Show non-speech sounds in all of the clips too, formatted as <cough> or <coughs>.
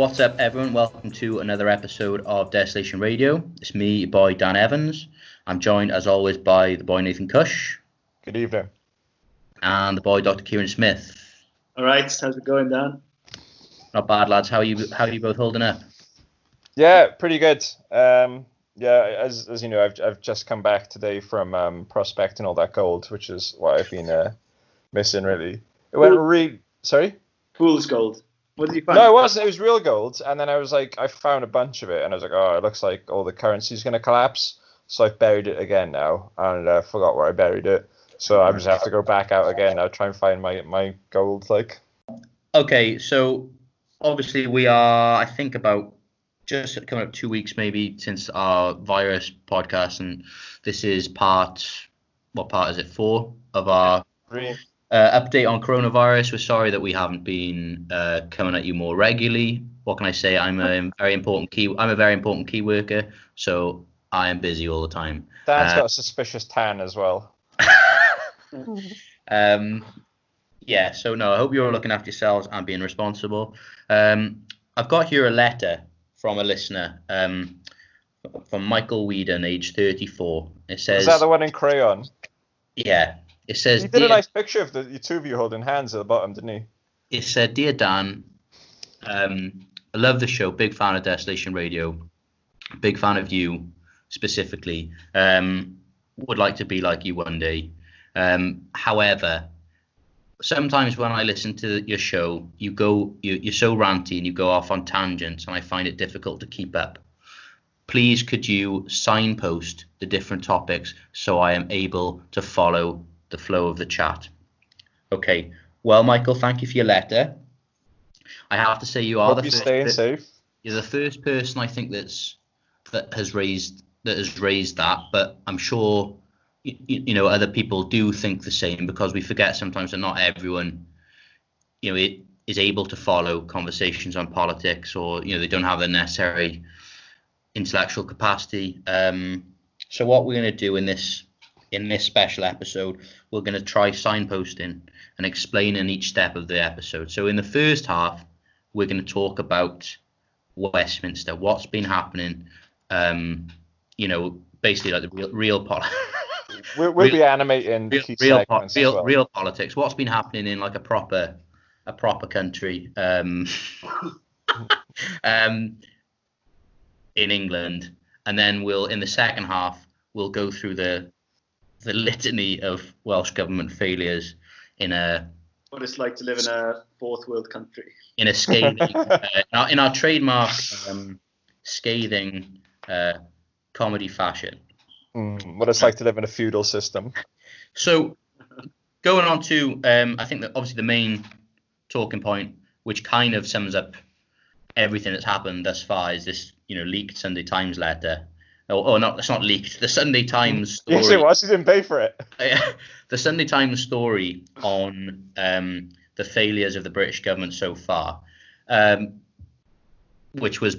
What's up, everyone? Welcome to another episode of Desolation Radio. It's me, your boy Dan Evans. I'm joined, as always, by the boy Nathan Cush Good evening. and the boy Dr. Kieran Smith. All right, how's it going, Dan? Not bad, lads. How are you? How are you both holding up? Yeah, pretty good. Um, yeah, as as you know, I've I've just come back today from um, prospecting all that gold, which is what I've been uh, missing really. It went Cool. really. Sorry. Fool's gold. What did you find? No, it wasn't. It was real gold, and then I was like, I found a bunch of it, and I was like, oh, it looks like all the currency's gonna collapse. So I've buried it again now, and uh, forgot where I buried it. So I just have to go back out again now, try and find my my gold. Like, Okay, so obviously we are, I think, about just coming up two weeks maybe since our virus podcast, and this is part. What part is it? Four of our really, uh, update on coronavirus. We're sorry that we haven't been uh, coming at you more regularly. What can I say? I'm a very important key. I'm a very important key worker, so I am busy all the time. Dan's Uh, got a suspicious tan as well. <laughs> Um, yeah, so no, I hope you're all looking after yourselves and being responsible. Um, I've got here a letter from a listener, um, from Michael Whedon, age 34. It says, Is that the one in crayon? yeah, it says, He did a nice picture of the, the two of you holding hands at the bottom, didn't he? it said, Dear Dan, um, I love the show, big fan of Desolation Radio, big fan of you specifically. Um, would like to be like you one day. Um, however, sometimes when I listen to your show, you go, you, you're so ranty and you go off on tangents, and I find it difficult to keep up. Please, could you signpost the different topics so I am able to follow the flow of the chat? Okay. Well, Michael, thank you for your letter. I have to say you are Hope the you're first staying per- safe. you're the first person I think that's that has raised that has raised that, but I'm sure you, you know other people do think the same because we forget sometimes that not everyone you know it is able to follow conversations on politics or you know they don't have the necessary intellectual capacity. Um, so what we're going to do in this in this special episode, we're going to try signposting and explaining each step of the episode. So in the first half, we're going to talk about Westminster, what's been happening, um, you know, basically like the real real pol- <laughs> We'll, we'll real- be animating real real, po- real, well. real politics. What's been happening in like a proper a proper country, um, <laughs> um, in England, and then we'll in the second half we'll go through the the litany of Welsh government failures in a What it's like to live in a fourth world country. in a scathing <laughs> uh, in, our, in our trademark um, scathing uh, comedy fashion. Mm, what it's like to live in a feudal system. So going on to, um, I think that obviously the main talking point, which kind of sums up everything that's happened thus far, is this you know leaked Sunday Times letter. Oh, oh not it's not leaked. The Sunday Times story. <laughs> Yes, it was. He didn't pay for it. <laughs> the Sunday Times story on um, the failures of the British government so far, um, which was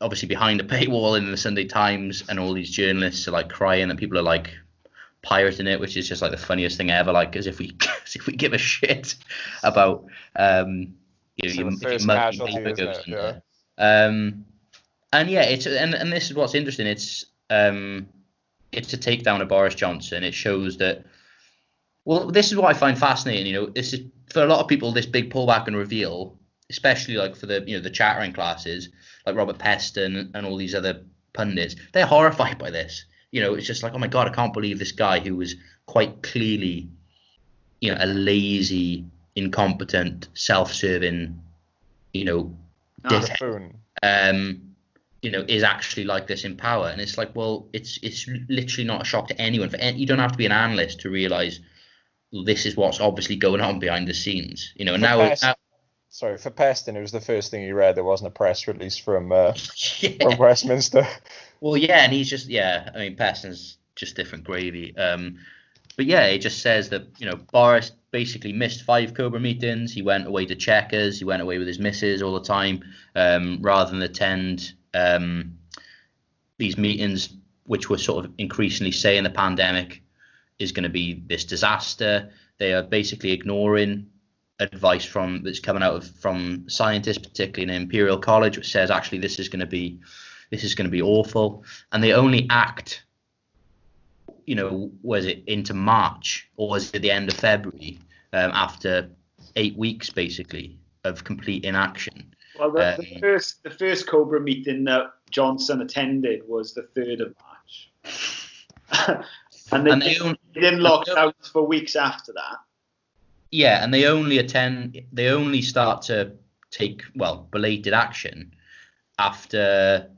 obviously behind a <laughs> paywall in the Sunday Times, and all these journalists are like crying that people are like pirating it, which is just like the funniest thing ever. Like as if we as if we give a shit about um, you know, So your, if your mug casualty, paper isn't goes Yeah. Um, and yeah, it's and, and this is what's interesting. It's um, it's a takedown of Boris Johnson. It shows that. Well, this is what I find fascinating. You know, this is for a lot of people this big pullback and reveal, especially like for the you know the chattering classes like Robert Peston and all these other pundits. They're horrified by this. You know, it's just like, oh my god, I can't believe this guy who was quite clearly, you know, a lazy, incompetent, self-serving, you know, Ah, dickhead um, you know, is actually like this in power. And it's like, well, it's it's literally not a shock to anyone. For any, you don't have to be an analyst to realize this is what's obviously going on behind the scenes. You know, and now, Pest- now Sorry, for Peston, it was the first thing he read. There wasn't a press release from uh, <laughs> yeah. from Westminster. Well, yeah, and he's just yeah. I mean, Peston's just different gravy. Um, but yeah, it just says that you know Boris basically missed five Cobra meetings. He went away to Chequers. He went away with his missus all the time, um, rather than attend um, these meetings, which were sort of increasingly saying the pandemic is going to be this disaster. They are basically ignoring advice from that's coming out of from scientists, particularly in Imperial College, which says actually this is going to be this is going to be awful, and they only act. You know, was it into March or was it the end of February? Um, after eight weeks, basically, of complete inaction. Well, the, the Um, first the first Cobra meeting that Johnson attended was the third of March, <laughs> and they, And they only, they didn't lock down for weeks after that. Yeah, and they only attend. They only start to take well belated action after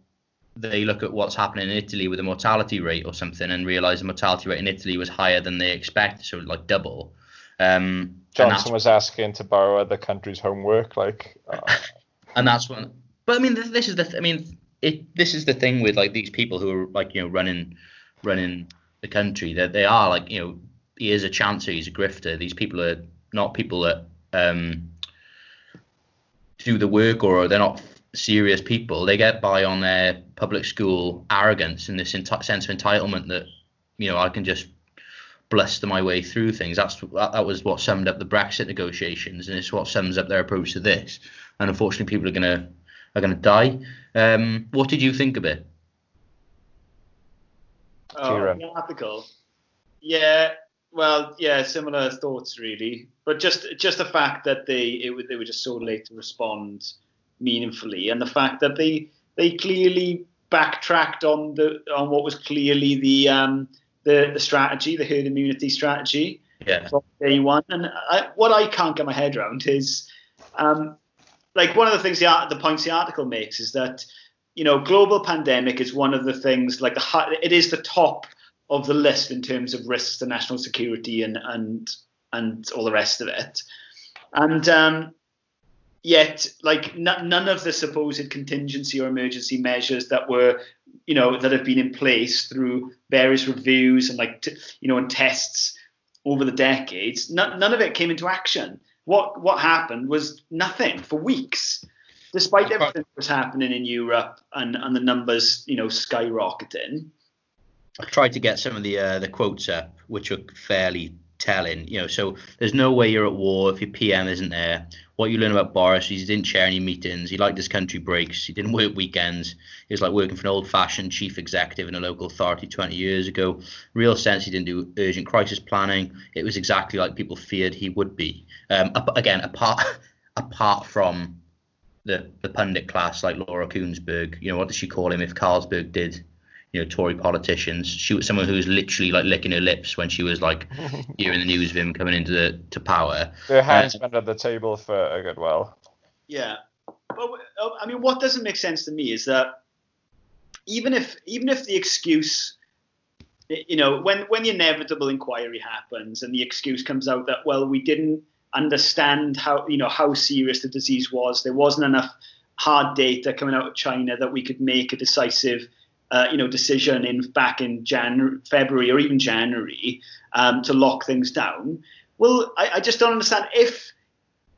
they look at what's happening in Italy with the mortality rate or something, and realize the mortality rate in Italy was higher than they expected, so like double. Um, Johnson was asking to borrow other countries' homework, like. Uh, <laughs> and that's when. But I mean, this, this is the. Th- I mean, it. This is the thing with like these people who are like you know running, running the country. That they are like you know he is a chancer, he's a grifter. These people are not people that um do the work or they're not serious people. They get by on their public school arrogance and this sense of entitlement that you know I can just bluster my way through things. That's that, that was what summed up the Brexit negotiations, and it's what sums up their approach to this. And unfortunately, people are gonna are gonna die. Um, what did you think of it? Oh, Kieran. the article. Yeah, well, yeah, similar thoughts really, but just just the fact that they it, they were just so late to respond meaningfully, and the fact that they they clearly backtracked on the on what was clearly the um the, the strategy, the herd immunity strategy Yeah, from day one. And I, what I can't get my head around is, um, like one of the things the the points the article makes is that, you know, global pandemic is one of the things like the it is the top of the list in terms of risks to national security and and and all the rest of it. And um, yet, like n- none of the supposed contingency or emergency measures that were, you know, that have been in place through various reviews and like t- you know and tests over the decades, none, none of it came into action. What what happened was nothing for weeks, despite everything that was happening in Europe and, and the numbers, you know, skyrocketing. I tried to get some of the uh, the quotes up, which were fairly telling. You know, so there's no way you're at war if your PM isn't there. What you learn about Boris, he didn't chair any meetings. He liked his country breaks. He didn't work weekends. He was like working for an old-fashioned chief executive in a local authority 20 years ago. Real sense, he didn't do urgent crisis planning. It was exactly like people feared he would be. Um, again, apart <laughs> apart from the the pundit class like Laura Kuenssberg, you know, what does she call him if Carlsberg did? You know, Tory politicians. She was someone who was literally like licking her lips when she was like <laughs> hearing the news of him coming into the to power. their hands under the table for a good while. Yeah, but uh, I mean, what doesn't make sense to me is that even if even if the excuse, you know, when when the inevitable inquiry happens and the excuse comes out that well, we didn't understand how you know how serious the disease was, there wasn't enough hard data coming out of China that we could make a decisive. Uh, you know, decision in back in January, February, or even January um, to lock things down. Well, I, I just don't understand if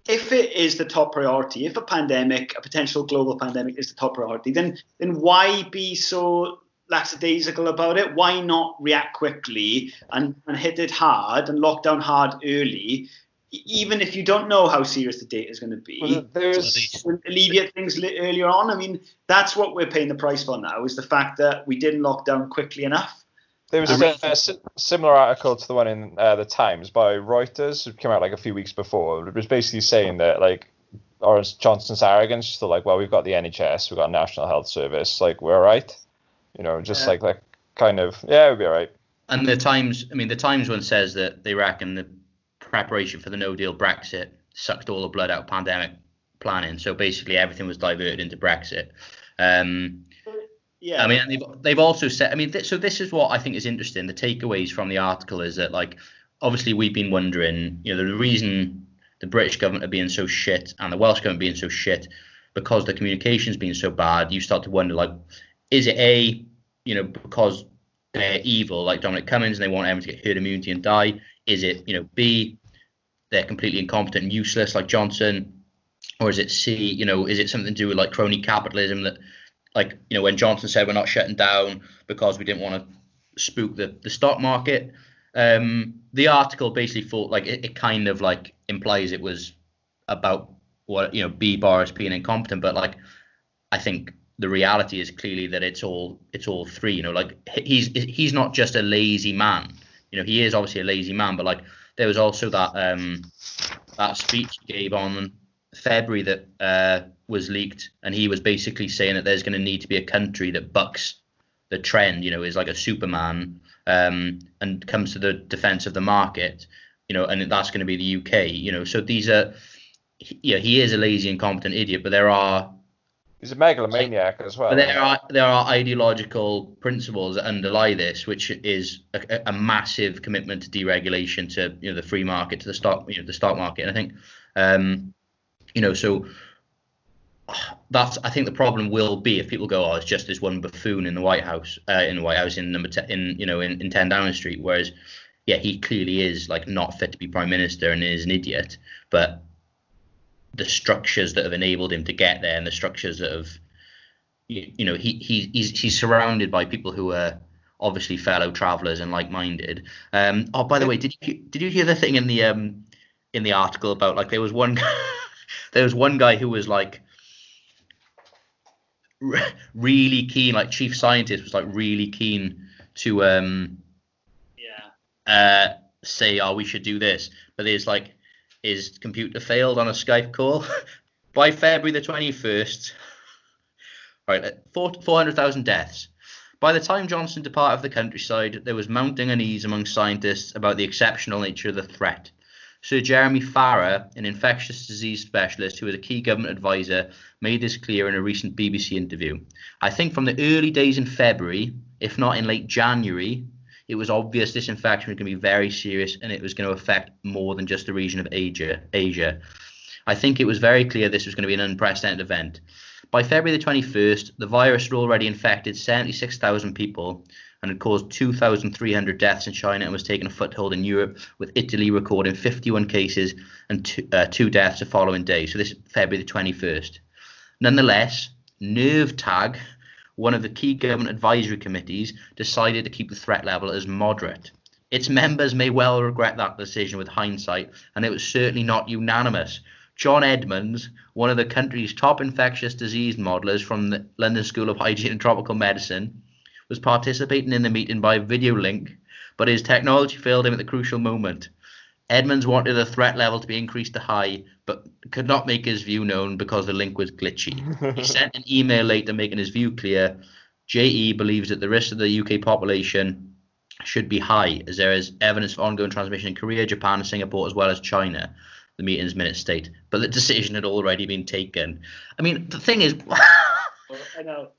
if it is the top priority, if a pandemic, a potential global pandemic, is the top priority, then then why be so lackadaisical about it? Why not react quickly and, and hit it hard and lock down hard early, even if you don't know how serious the data is going to be? Well, there's alleviate things earlier on. I mean, that's what we're paying the price for now is the fact that we didn't lock down quickly enough. There was I a, mean- a similar article to the one in uh, the Times by Reuters. It came out like a few weeks before. It was basically saying that like Boris Johnson's arrogance, just like, well, we've got the NHS, we've got National Health Service, like we're all right. You know, just Yeah. like like kind of yeah, we'll be all right. And the Times, I mean, the Times one says that they reckon the preparation for the No Deal Brexit sucked all the blood out of pandemic planning. So basically, everything was diverted into Brexit. Um, Yeah. I mean, they've they've also said. I mean, th- so this is what I think is interesting. The takeaways from the article is that, like, obviously we've been wondering, you know, the reason the British government are being so shit and the Welsh government being so shit because the communication's been so bad. You start to wonder, like, is it a, you know, because they're evil, like Dominic Cummings, and they want everyone to get herd immunity and die? Is it, you know, B, they're completely incompetent and useless, like Johnson, or is it C, you know, is it something to do with like crony capitalism that like you know when Johnson said we're not shutting down because we didn't want to spook the, the stock market. Um, the article basically thought like it, it kind of like implies it was about what you know B Boris being incompetent, but like I think the reality is clearly that it's all it's all three. You know, like he's he's not just a lazy man. You know, he is obviously a lazy man, but like there was also that um that speech he gave on February that uh, was leaked, and he was basically saying that there's going to need to be a country that bucks the trend. You know, is like a Superman um, and comes to the defense of the market. You know, and that's going to be the UK. You know, so these are yeah, he is a lazy, incompetent idiot, but there are He's a megalomaniac as well. but there are there are ideological principles that underlie this, which is a, a massive commitment to deregulation, to you know the free market, to the stock you know the stock market. And I think, um, you know, so that's I think the problem will be if people go, oh, it's just this one buffoon in the White House, uh, in the White House in number ten, in you know in, in 10 Downing Street, whereas yeah, he clearly is like not fit to be prime minister and is an idiot, but the structures that have enabled him to get there and the structures that have you, you know he, he he's he's surrounded by people who are obviously fellow travelers and like-minded um oh by the way did you did you hear the thing in the um in the article about like there was one <laughs> there was one guy who was like really keen like chief scientist was like really keen to um Yeah. uh say oh we should do this but there's like his computer failed on a Skype call <laughs> by February the 21st. Right, uh, 400,000 deaths. By the time Johnson departed the countryside, there was mounting unease among scientists about the exceptional nature of the threat. Sir Jeremy Farrar, an infectious disease specialist who was a key government advisor, made this clear in a recent BBC interview. I think from the early days in February, if not in late January, it was obvious this infection was going to be very serious and it was going to affect more than just the region of Asia. Asia. I think it was very clear this was going to be an unprecedented event. By February the 21st, the virus had already infected 76,000 people and had caused 2,300 deaths in China and was taking a foothold in Europe, with Italy recording 51 cases and two, uh, two deaths the following day. So this is February the 21st. Nonetheless, NERVTAG, one of the key government advisory committees, decided to keep the threat level as moderate. Its members may well regret that decision with hindsight, and it was certainly not unanimous. John Edmunds, one of the country's top infectious disease modelers from the London School of Hygiene and Tropical Medicine, was participating in the meeting by video link, but his technology failed him at the crucial moment. Edmunds wanted the threat level to be increased to high, but could not make his view known because the link was glitchy. he <laughs> sent an email later making his view clear. JE believes that the risk of the UK population should be high, as there is evidence of ongoing transmission in Korea, Japan, and Singapore, as well as China. The meeting's minutes state, but the decision had already been taken. I mean, the thing is, <laughs> I know.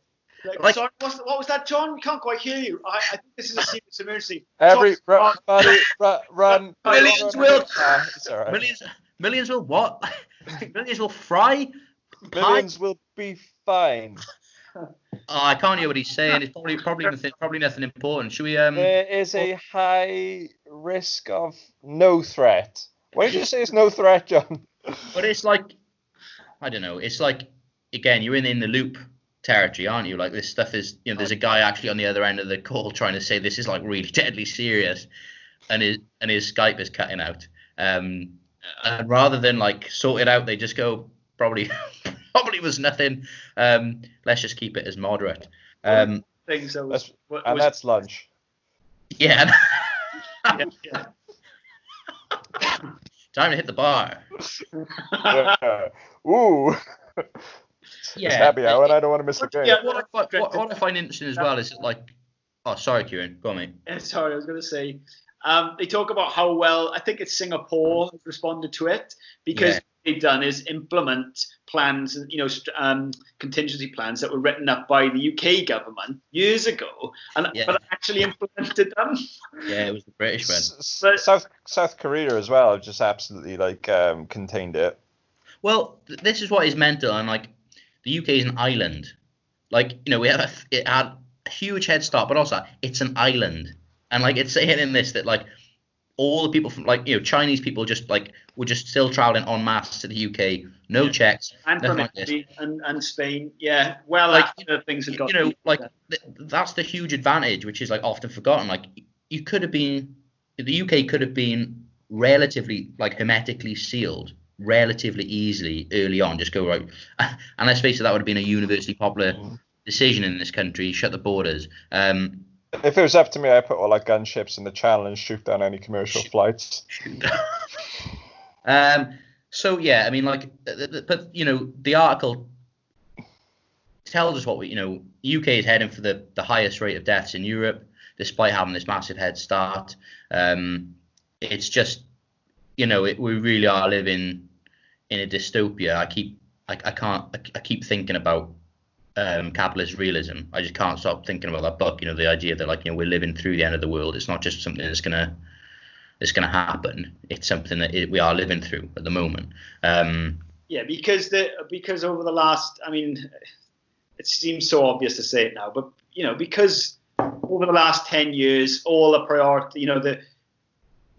Like, Like- sorry, what's, what was that, John? We can't quite hear you. I, I think this is a serious emergency. Every John, run, buddy, run, run. Millions run, will- <laughs> it's all right. millions, millions will what? <laughs> millions will fry. Millions will be fine. <laughs> Oh, I can't hear what he's saying. It's probably probably nothing, probably nothing important. Should we um? There is a high risk of no threat. Why did you say it's no threat, John? But it's like, I don't know. It's like again, you're in in the loop territory, aren't you? Like this stuff is, you know, there's a guy actually on the other end of the call trying to say this is like really deadly serious, and his and his Skype is cutting out. Um, and rather than like sort it out, they just go probably <laughs> probably was nothing. Um, let's just keep it as moderate. Um, things that was, That's- was, And that's lunch. yeah. <laughs> yeah, yeah. Time to hit the bar. <laughs> Yeah. Ooh. Yeah. It's happy hour and I don't want to miss the game. Yeah. what, I, what, what, what I find interesting as well is that, like, oh, sorry, Kieran, go on, mate. Yeah, sorry, I was going to say. Um, they talk about how well I think it's Singapore has responded to it because Yeah. what they've done is implement plans, you know, um, contingency plans that were written up by the UK government years ago, and Yeah. but actually implemented them. Yeah, it was the British one. S- But- South South Korea as well just absolutely like um, contained it. Well, th- this is what is mental, and like, the UK is an island. Like, you know, we have a, it had a huge head start, but also it's an island, and like it's saying in this that like all the people from like you know Chinese people just like were just still traveling en masse to the UK, no Yeah. checks, And from like. Italy and, and Spain, yeah. Well, Like, after things have got you know, like th- that's the huge advantage, which is like often forgotten. Like you could have been, the UK could have been relatively like hermetically sealed relatively easily early on. Just go right, <laughs> and let's face it, that would have been a universally popular Mm. decision in this country. Shut the borders. Um, If it was up to me, I'd put all our gunships in the channel and shoot down any commercial flights. <laughs> um, so yeah, I mean, like, th- th- but you know, the article tells us what we, you know, UK is heading for the the highest rate of deaths in Europe, despite having this massive head start. Um, it's just, you know, it, we really are living in a dystopia. I keep, I, I can't, I, I keep thinking about um, capitalist realism. I just can't stop thinking about that book. You know, the idea that like, you know, we're living through the end of the world. It's not just something that's gonna it's to happen. It's something that it, we are living through at the moment. Um, Yeah, because the because over the last, I mean, it seems so obvious to say it now, but you know, because over the last ten years, all the priority, you know, the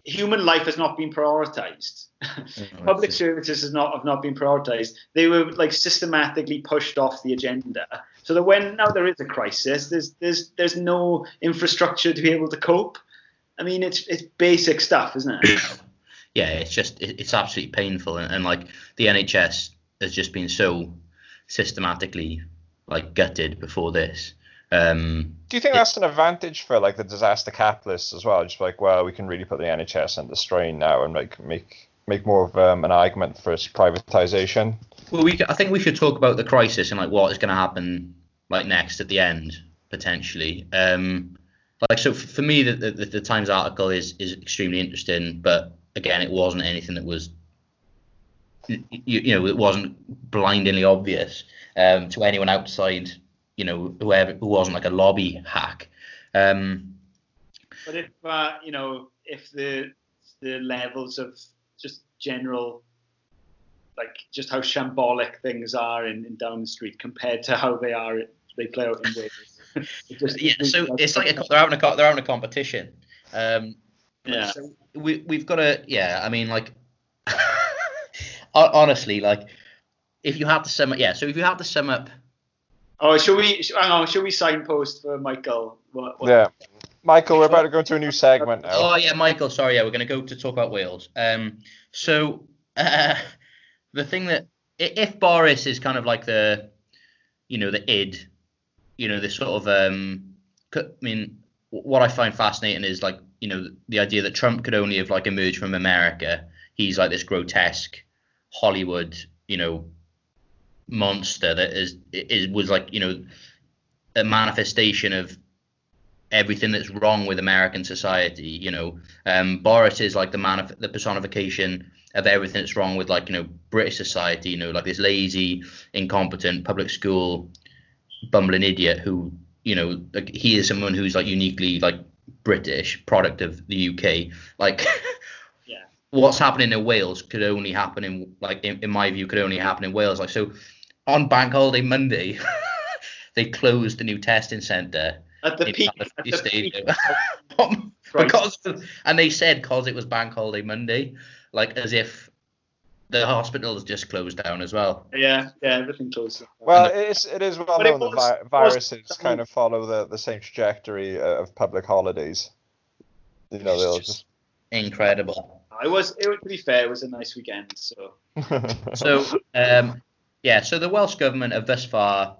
human life has not been prioritized. Oh, Public services has not have not been prioritized. They were like systematically pushed off the agenda. So that when now there is a crisis, there's there's there's no infrastructure to be able to cope. I mean, it's it's basic stuff, isn't it? <coughs> yeah, it's just it, it's absolutely painful, and, and like the NHS has just been so systematically like gutted before this. Um, Do you think that's an advantage for like the disaster capitalists as well? Just like, well, we can really put the NHS under strain now and like make make more of um, an argument for its privatization. well, we I think we should talk about the crisis and like what is going to happen like next at the end potentially. Um, like so for me, the, the the Times article is is extremely interesting, but again, it wasn't anything that was you, you know it wasn't blindingly obvious um, to anyone outside you know whoever who wasn't like a lobby hack. Um, But if uh, you know, if the the levels of just general, like just how shambolic things are in, in Downing Street compared to how they are, they play out in Wales. just- yeah, so it's like a, they're having a they're having a competition. Um, yeah. So we we've got to yeah. I mean like <laughs> honestly like if you have to sum up yeah. So if you have to sum up Oh, shall we? Hang on, shall we signpost for Michael? What, what, Yeah, Michael, we're about to go into a new segment now. oh yeah Michael sorry yeah we're gonna go to talk about Wales. Um so uh, <laughs> the thing that if Boris is kind of like the you know the id you know this sort of um c- I mean what I find fascinating is like you know the idea that Trump could only have like emerged from America. He's like this grotesque Hollywood, you know, monster that is is was like you know a manifestation of everything that's wrong with American society. You know, um, Boris is like the manif- the personification of everything that's wrong with like you know British society. You know, like this lazy, incompetent public school bumbling idiot who you know like he is someone who's like uniquely like British product of the UK. Like. <laughs> Yeah. What's happening in Wales could only happen in like in, in my view could only happen in Wales. Like so, on Bank Holiday Monday, <laughs> they closed the new testing centre At the peak. At the Stadium. peak. <laughs> <laughs> because and they said because it was Bank Holiday Monday, like as if the hospitals just closed down as well. Yeah, yeah, everything closed. Well, it's it is well But it known that was- vi- was- viruses kind of follow the, the same trajectory uh, of public holidays. You know, they'll just. Incredible. I was. It, to be fair, it was a nice weekend. So So um, yeah, so the Welsh government have thus far,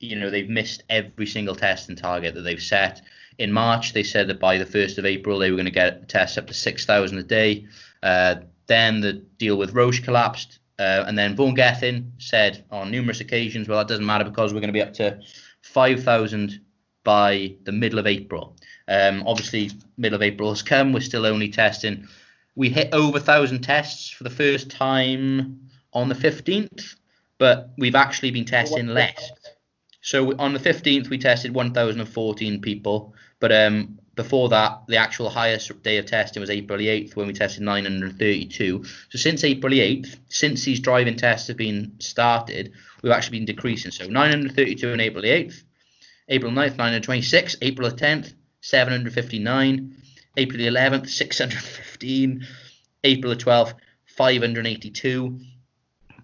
you know, they've missed every single test and target that they've set. In March, they said that by the 1st of April, they were going to get tests up to 6,000 a day. Uh, then the deal with Roche collapsed. Uh, and then Vaughan Gething said on numerous occasions, well, that doesn't matter because we're going to be up to 5,000 by the middle of April. Um, obviously, middle of April has come. We're still only testing. We hit over 1,000 tests for the first time on the 15th, but we've actually been testing less. So on the 15th, we tested 1,014 people, but um, before that, the actual highest day of testing was April 8th when we tested 932. So since April 8th, since these driving tests have been started, we've actually been decreasing. So 932 on April 8th, April 9th, 926, April 10th, 759, April 11th, 615, April 12th, 582,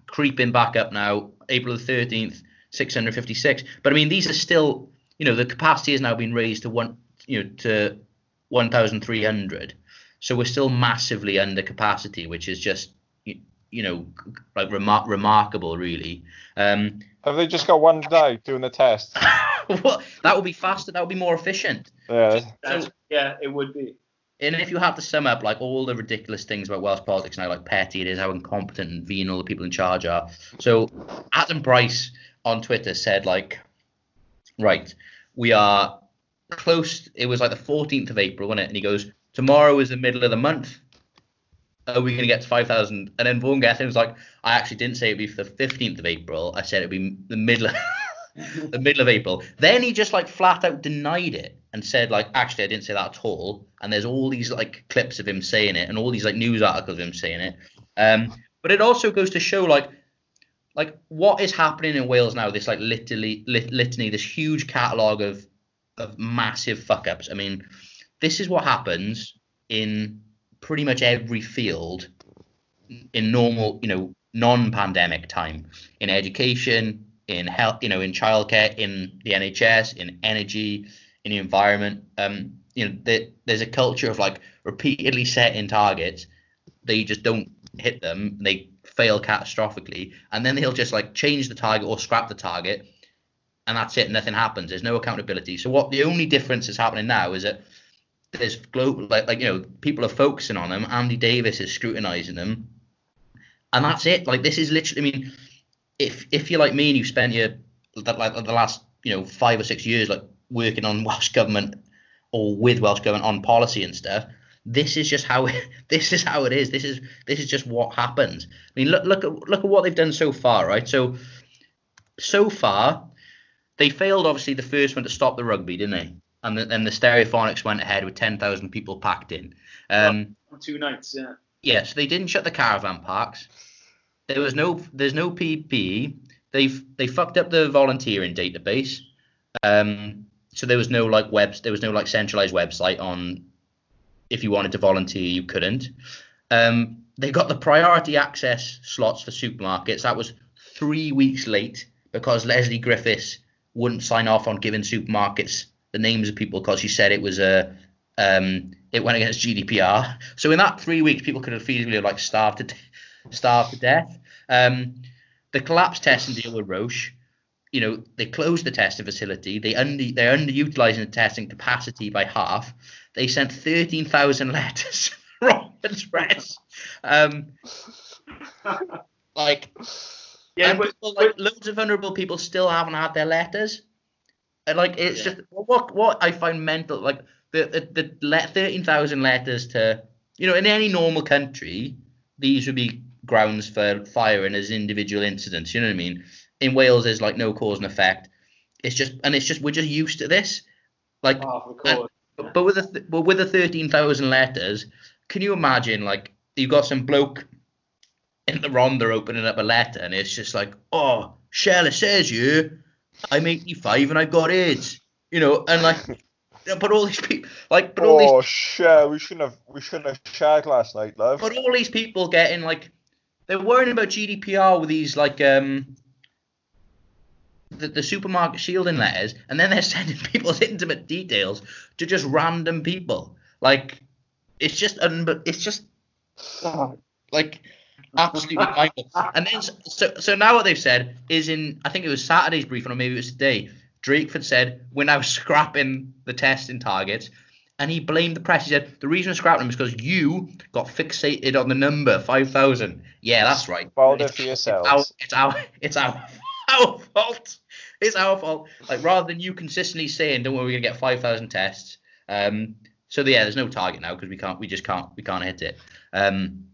creeping back up now, April the 13th, 656. But I mean, these are still, you know, the capacity has now been raised to one, you know, to 1,300. So we're still massively under capacity, which is just, you, you know, like remar- remarkable, really. Um, Have they just got one guy doing the test? <laughs> what that would be faster. That would be more efficient. Yeah. That's, yeah, it would be. And if you have to sum up like all the ridiculous things about Welsh politics now, like petty it is, how incompetent and venal the people in charge are. So Adam Price on Twitter said like, right, we are close. It was like the 14th of April, wasn't it? And he goes, tomorrow is the middle of the month. Are we going to get to 5,000? And then Vaughan Gething was like, I actually didn't say it'd be for the 15th of April. I said it'd be the middle. <laughs> The middle of April. Then he just like flat out denied it and said like, actually, I didn't say that at all. And there's all these like clips of him saying it and all these like news articles of him saying it. Um, but it also goes to show like, like what is happening in Wales now? This like literally lit- litany, this huge catalogue of of massive fuck ups. I mean, this is what happens in pretty much every field in normal, you know, non-pandemic time in education, in health, you know, in childcare, in the NHS, in energy, in the environment. Um, you know, there, there's a culture of like repeatedly setting targets. They just don't hit them. They fail catastrophically, and then they'll just like change the target or scrap the target, and that's it. Nothing happens. There's no accountability. So what the only difference is happening now is that there's global like like you know people are focusing on them. Andy Davis is scrutinizing them, and that's it. Like this is literally. I mean, if if you're like me and you've spent your like the last you know five or six years like working on <laughs> Welsh government or with Welsh government on policy and stuff, this is just how it, <laughs> this is how it is. This is this is just what happens. I mean, look look at look at what they've done so far, right? So so far, they failed obviously the first one to stop the rugby, didn't they? And then the Stereophonics went ahead with ten thousand people packed in. Um, Two nights, yeah. yeah, so they didn't shut the caravan parks. There was no there's no PPE. They've they fucked up the volunteering database. Um, so there was no like webs there was no like centralized website on if you wanted to volunteer you couldn't. Um, they got the priority access slots for supermarkets. That was three weeks late because Lesley Griffiths wouldn't sign off on giving supermarkets the names of people because she said it was a um, it went against GDPR. So in that three weeks, people could have feasibly like starved to starved to death. Um, the collapse testing deal with Roche, you know, they closed the testing facility. They under they're underutilizing the testing capacity by half. They sent thirteen thousand <laughs> letters from address. Um, <laughs> like Yeah, and but, people, like loads of vulnerable people still haven't had their letters. And like it's Yeah. just what what I find mental like the the, the thirteen thousand letters to you know in any normal country these would be grounds for firing as individual incidents. You know what I mean? In Wales, there's like no cause and effect. It's just and it's just we're just used to this. Like, oh, course. but, with the but with the thirteen thousand letters, can you imagine like you've got some bloke in the Rhondda opening up a letter and it's just like, oh, Shell, it says you, I'm 85 and I've got AIDS, you know, and like, <laughs> but all these people, like, but all these Oh shit! We shouldn't have we shouldn't have shagged last night, love. but all these people getting like they're worrying about GDPR with these like um the, the supermarket shielding letters, and then they're <laughs> sending people's <laughs> intimate details to just random people. Like it's just un- it's just like absolutely <laughs> mindful. And then so so now what they've said is in I think it was Saturday's briefing or maybe it was today. Drakeford said we're now scrapping the testing targets, and he blamed the press. He said the reason we're scrapping them is because you got fixated on the number five thousand. Yeah, that's right. Spoiled it It's- for it's our, yourselves. it's our it's our <laughs> our fault. It's our fault. Like rather than you consistently saying, "Don't worry, we're gonna get five thousand tests." Um, so yeah, there's no target now because we can't, we just can't, we can't hit it. Um,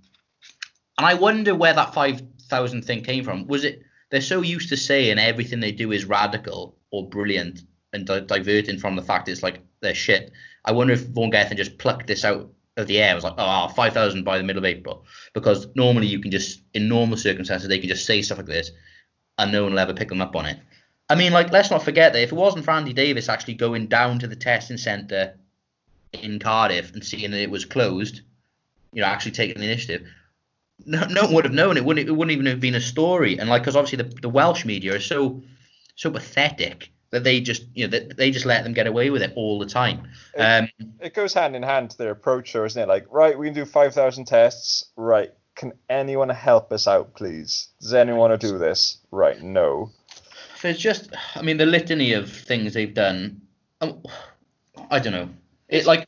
and I wonder where that five thousand thing came from. Was it they're so used to saying everything they do is radical or brilliant and di- diverting from the fact it's like they're shit. I wonder if Vaughan Gething just plucked this out of the air. It was like, ah, oh, 5,000 by the middle of April. Because normally you can just, in normal circumstances, they can just say stuff like this and no one will ever pick them up on it. I mean, like, let's not forget that if it wasn't for Andy Davis actually going down to the testing centre in Cardiff and seeing that it was closed, you know, actually taking the initiative, no, no one would have known. It wouldn't, it wouldn't even have been a story. And, like, because obviously the, the Welsh media are so, so pathetic that they just, you know, that they just let them get away with it all the time. Um, It goes hand in hand to their approach, though, isn't it? Like, right, we can do five thousand tests. Right, can anyone help us out, please? Does anyone want to do this? Right, no. There's just, I mean, the litany of things they've done. Um, I don't know. It's like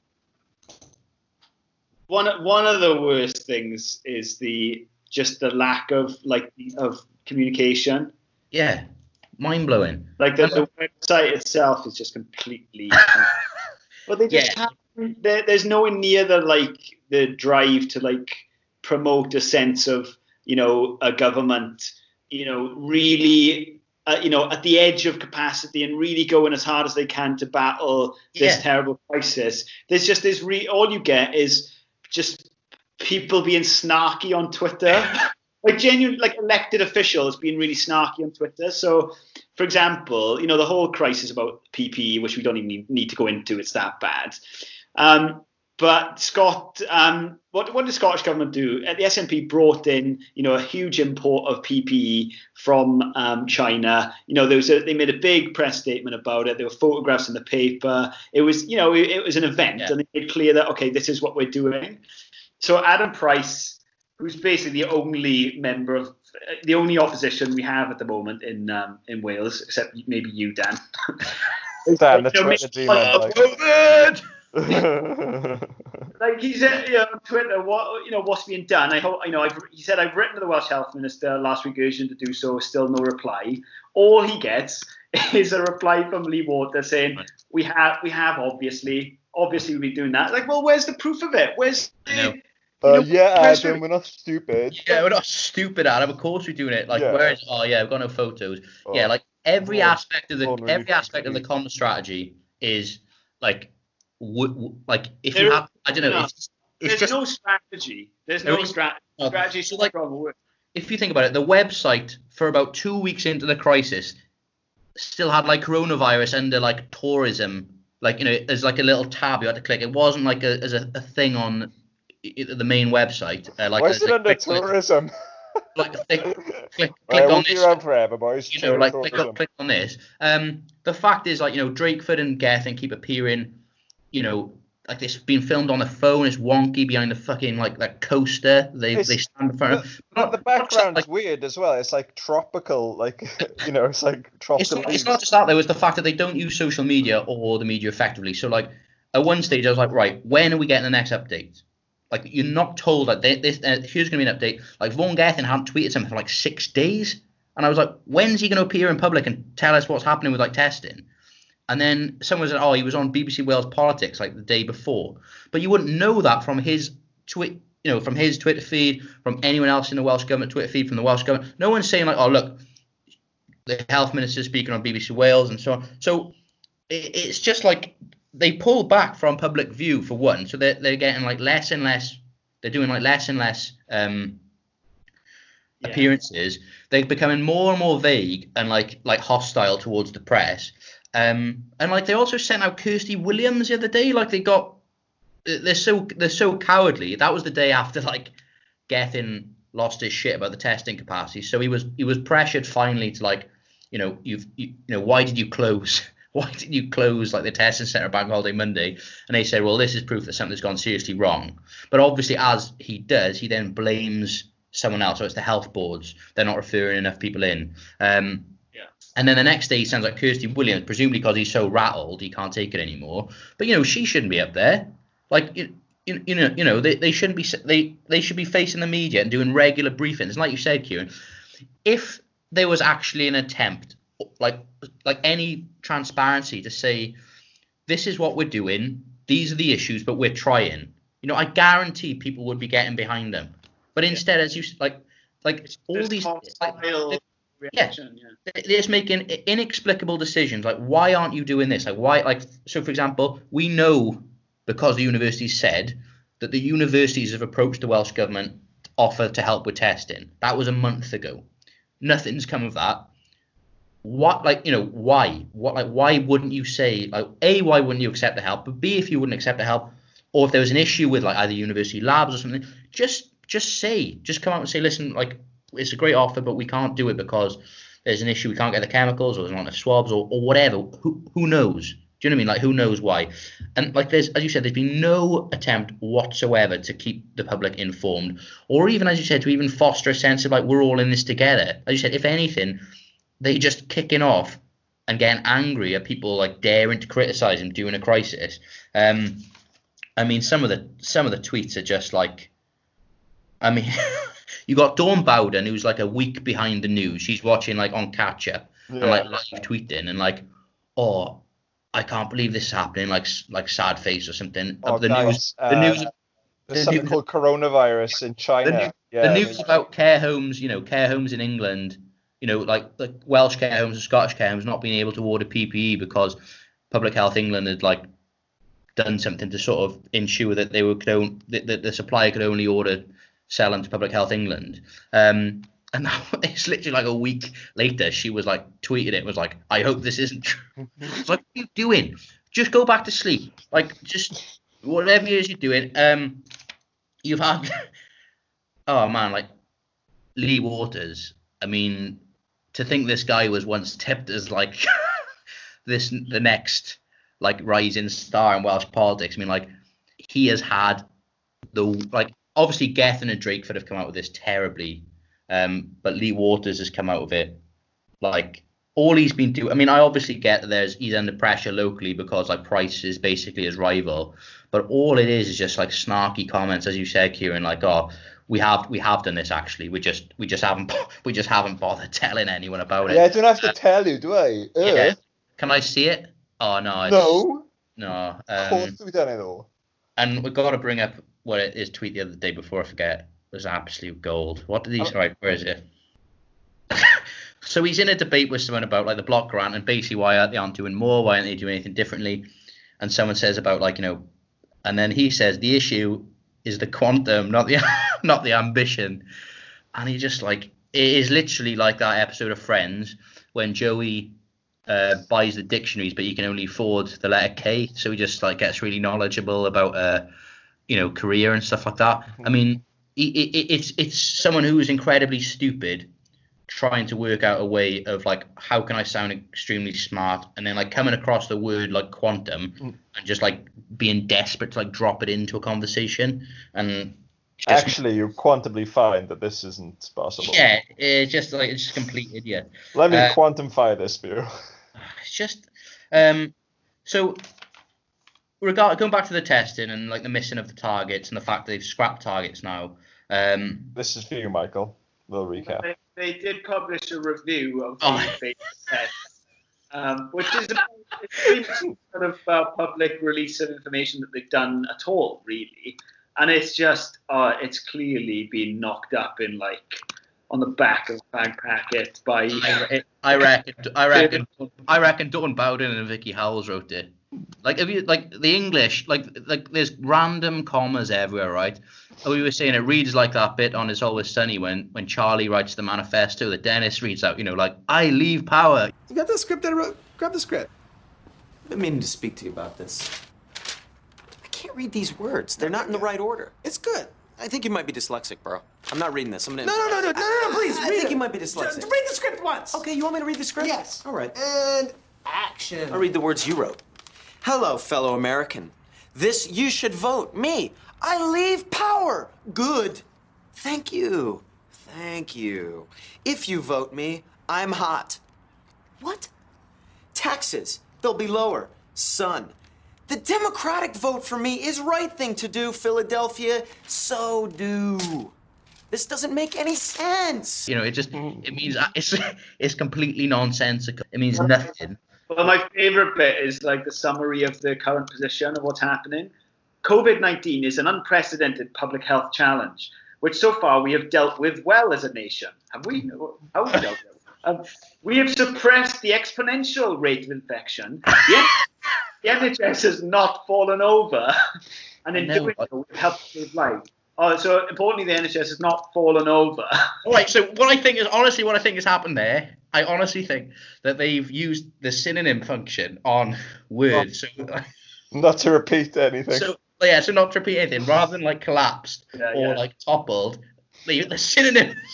one one of the worst things is the just the lack of like of communication. yeah, mind blowing. Like the, the website itself is just completely. <laughs> but they just Yeah. have there's nowhere near the like the drive to like promote a sense of you know a government you know really uh, you know at the edge of capacity and really going as hard as they can to battle this Yeah. terrible crisis. There's just this re- all you get is just people being snarky on Twitter. <laughs> like genuine like elected officials being really snarky on Twitter. So, for example, you know the whole crisis about PPE, which we don't even need, to go into, it's that bad. Um, but Scott, um, what what did the Scottish government do? Uh, The SNP brought in, you know, a huge import of PPE from um, China. You know, there was a, they made a big press statement about it. There were photographs in the paper. It was, you know, it, it was an event, Yeah. and they made clear that okay, this is what we're doing. So Adam Price, who's basically the only member of the only opposition we have at the moment in um, in Wales, except maybe you, Dan. <laughs> Dan, the <laughs> Twitter demon. Like, <laughs> like he said you know, on Twitter, what you know, what's being done? I hope you know. I've, he said I've written to the Welsh Health Minister last week urging to do so. Still no reply. All he gets is a reply from Lee Water saying we have we have obviously obviously we've been doing that. Like, well, where's the proof of it? Where's know. Uh, know, yeah, press Adam, we're not stupid. Yeah, we're not stupid, Adam. Of course we're doing it. Like, Yeah. where is? Oh yeah, we've got no photos. Oh, yeah, like every oh, aspect of the oh, really every aspect of the common strategy is like, w- w- like if There- you have, I don't know, no. it's, it's there's just no strategy. There's There no strategy. uh, Strategy is so, like like- wrong word. if you think about it, the website for about two weeks into the crisis still had like coronavirus under like tourism, like you know, as like a little tab you had to click. It wasn't like a as a, a thing on i- the main website. Uh, like Why is it a under click tourism? like a thing, <laughs> click, Right, click on this. around forever, boys. you know, like click, on- click on this. Um, the fact is, like, you know, Drakeford and Gething keep appearing, you know, like this being filmed on the phone. It's wonky behind the fucking like that coaster. They It's- they stand in front of. But the Not- not just background's like- weird as well. It's like tropical, like <laughs> you know, it's like It's tropical. it's leaves. not just that though. It's the fact that they don't use social media or the media effectively. So like at one stage I was like, right, when are we getting the next update? Like you're not told that they, this uh, here's going to be an update. Like Vaughan Gething hadn't tweeted something for like six days, and I was like, when's he going to appear in public and tell us what's happening with like testing? And then someone said, oh, he was on BBC Wales Politics like the day before, but you wouldn't know that from his tweet. You know, from his Twitter feed, from anyone else in the Welsh government Twitter feed, from the Welsh government. No one's saying like, oh look, the health minister speaking on BBC Wales and so on. So it, it's just like they pull back from public view for one, so they're they're getting like less and less. They're doing like less and less um, Yeah. appearances. They're becoming more and more vague and like like hostile towards the press. Um, and like they also sent out Kirsty Williams the other day. Like they got they're so they're so cowardly. That was the day after like Gething lost his shit about the testing capacity. So he was he was pressured finally to like, you know, you've you, you know, why did you close? <laughs> Why didn't you close like the testing centre Bank Holiday Monday? And they said, well, this is proof that something's gone seriously wrong. But obviously, as he does, he then blames someone else. So it's the health boards. They're not referring enough people in. Um, Yeah. and then the next day, he sounds like Kirsty Williams, presumably because he's so rattled he can't take it anymore. But you know, she shouldn't be up there. Like you, you, you know, you know, they, they shouldn't be. They they should be facing the media and doing regular briefings. And like you said, Kieran, if there was actually an attempt, like like any transparency to say, this is what we're doing, these are the issues, but we're trying. You know, I guarantee people would be getting behind them. But instead, as you like, like all There's these, like, reaction. Yeah. they're just making inexplicable decisions. Like, why aren't you doing this? Like, why? Like, so for example, we know because the universities said that the universities have approached the Welsh government offer to help with testing. That was a month ago. Nothing's come of that. What, like, you know, why? What, like, why wouldn't you say, like, a, why wouldn't you accept the help? But b, if you wouldn't accept the help, or if there was an issue with like either university labs or something, just just say, just come out and say, listen, like, it's a great offer, but we can't do it because there's an issue, we can't get the chemicals, or there's not enough swabs, or, or whatever. Who who knows? Do you know what I mean? Like, who knows why? And like, there's, as you said, there's been no attempt whatsoever to keep the public informed, or even, as you said, to even foster a sense of like we're all in this together. As you said, if anything, they just kicking off and getting angry at people like daring to criticize him during a crisis. Um, I mean, some of the some of the tweets are just like, I mean, <laughs> you got Dawn Bowden who's like a week behind the news. She's watching like on catch up and like live tweeting and like, oh, I can't believe this is happening. Like like sad face or something. Oh, the guys, news, uh, the news, There's the something news- called coronavirus in China. the, new, yeah, the news about care homes, you know, care homes in England, you know, like the Welsh care homes and Scottish care homes not being able to order PPE because Public Health England had like done something to sort of ensure that they were could on, that, that the supplier could only order sell them to Public Health England. Um, and now <laughs> it's literally like a week later, she was like tweeted it was like, I hope this isn't true. <laughs> It's like, what are you doing? Just go back to sleep. Like, just whatever it is you're doing. Um, you've had, <laughs> oh man, like Lee Waters. I mean, to think this guy was once tipped as like <laughs> this the next like rising star in Welsh politics. I mean, like he has had the like obviously Gething and Drakeford have come out with this terribly, um, but Lee Waters has come out of it like all he's been doing. I mean, I obviously get that there's he's under pressure locally because like Price is basically his rival, but all it is is just like snarky comments, as you said, Kieran, like oh. We have we have done this actually. We just we just haven't <laughs> we just haven't bothered telling anyone about it. yeah, I don't have to tell you, do I? Uh, Yeah. Can I see it? Oh no. No, No. of Um, course we've done it all. and we've got to bring up what it is tweet the other day before I forget. It was absolute gold. What did he Oh. say? Right, where is it? <laughs> so he's in a debate with someone about like the block grant and basically why aren't they aren't doing more? Why aren't they doing anything differently? And someone says about like you know, and then he says the issue is the quantum, not the <laughs> <laughs> not the ambition. And he just like it is literally like that episode of Friends when Joey uh, buys the dictionaries, but he can only afford the letter K. So he just like gets really knowledgeable about uh, you know, career and stuff like that. I mean, it, it, it's it's someone who is incredibly stupid trying to work out a way of like how can I sound extremely smart and then like coming across the word like quantum and just like being desperate to like drop it into a conversation and just, Actually, you quantumly find that this isn't possible. yeah, it's just like it's just complete idiot. Let me Uh, quantify this for you. <sighs> It's just um so regard going back to the testing and like the missing of the targets and the fact that they've scrapped targets now. Um This is for you, Michael. Little recap. They, they did publish a review of the Oh. phase test, um, which is about, it's really sort of uh, public release of information that they've done at all, really. And it's just, uh, it's clearly been knocked up in like on the back of a fag packet by. I, <laughs> re- I reckon I reckon I reckon Dawn Bowden and Vikki Howells wrote it. Like if you like the English, like like there's random commas everywhere, right? And we were saying it reads like that bit on It's Always Sunny when when Charlie writes the manifesto that Dennis reads out, you know, like I leave power. You got the script that I wrote? Grab the script. I've been meaning to speak to you about this. I can't read these words. They're not in the right order. It's good. I think you might be dyslexic, bro. I'm not reading this. I'm gonna. No, no, no, no, no, no, no, please I read think it. you might be Just dyslexic. read the script once. Okay, you want me to read the script? Yes. All right. And action. I'll read the words you wrote. Hello, fellow American. This you should vote. Me. I leave power. Good. Thank you. Thank you. If you vote me, I'm hot. What? Taxes. They'll be lower. Sun. The Democratic vote for me is right thing to do, Philadelphia. So do. This doesn't make any sense. You know, it just it means it's <laughs> it's completely nonsensical. It means nothing. Well, my favorite bit is like the summary of the current position of what's happening. COVID 19 is an unprecedented public health challenge, which so far we have dealt with well as a nation. Have we? How have we dealt with? Um, we have suppressed the exponential rate of infection. <laughs> The, the NHS has not fallen over, <laughs> and in I doing so, we've helped save lives. Oh, so importantly, the NHS has not fallen over. All right. So what I think is honestly what I think has happened there. I honestly think that they've used the synonym function on words. So, <laughs> Not to repeat anything. so yeah. So not to repeat anything, rather than like collapsed Yeah, or yeah. like toppled, the the synonym. <laughs>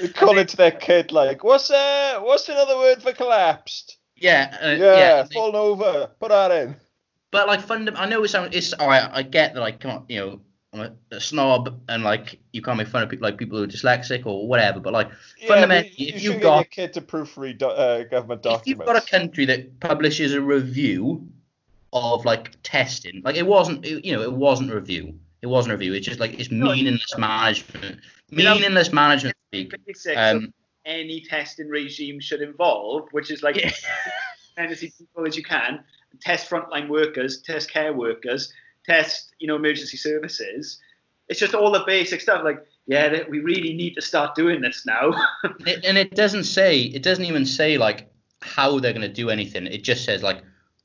They call it to their kid like, what's uh, what's another word for collapsed? Yeah, uh, Yeah, yeah. falling over. Put that in. But like fundam- I know it sounds it's all right. I get that like come on, you know I'm a, a snob and like you can't make fun of people like people who are dyslexic or whatever. But like Yeah, fundamentally, you, if you you've got a kid to proofread do- uh, government if you've got a country that publishes a review of like testing, like it wasn't, it- you know, it wasn't a review. It wasn't a review. It's just like it's meaningless management. Meaningless management speak. Um, any testing regime should involve, which is like Yeah. <laughs> as many people as you can, test frontline workers, test care workers, test you know emergency services. It's just all the basic stuff. Like, yeah, we really need to start doing this now. <laughs> It, and it doesn't say, it doesn't even say like how they're going to do anything. It just says like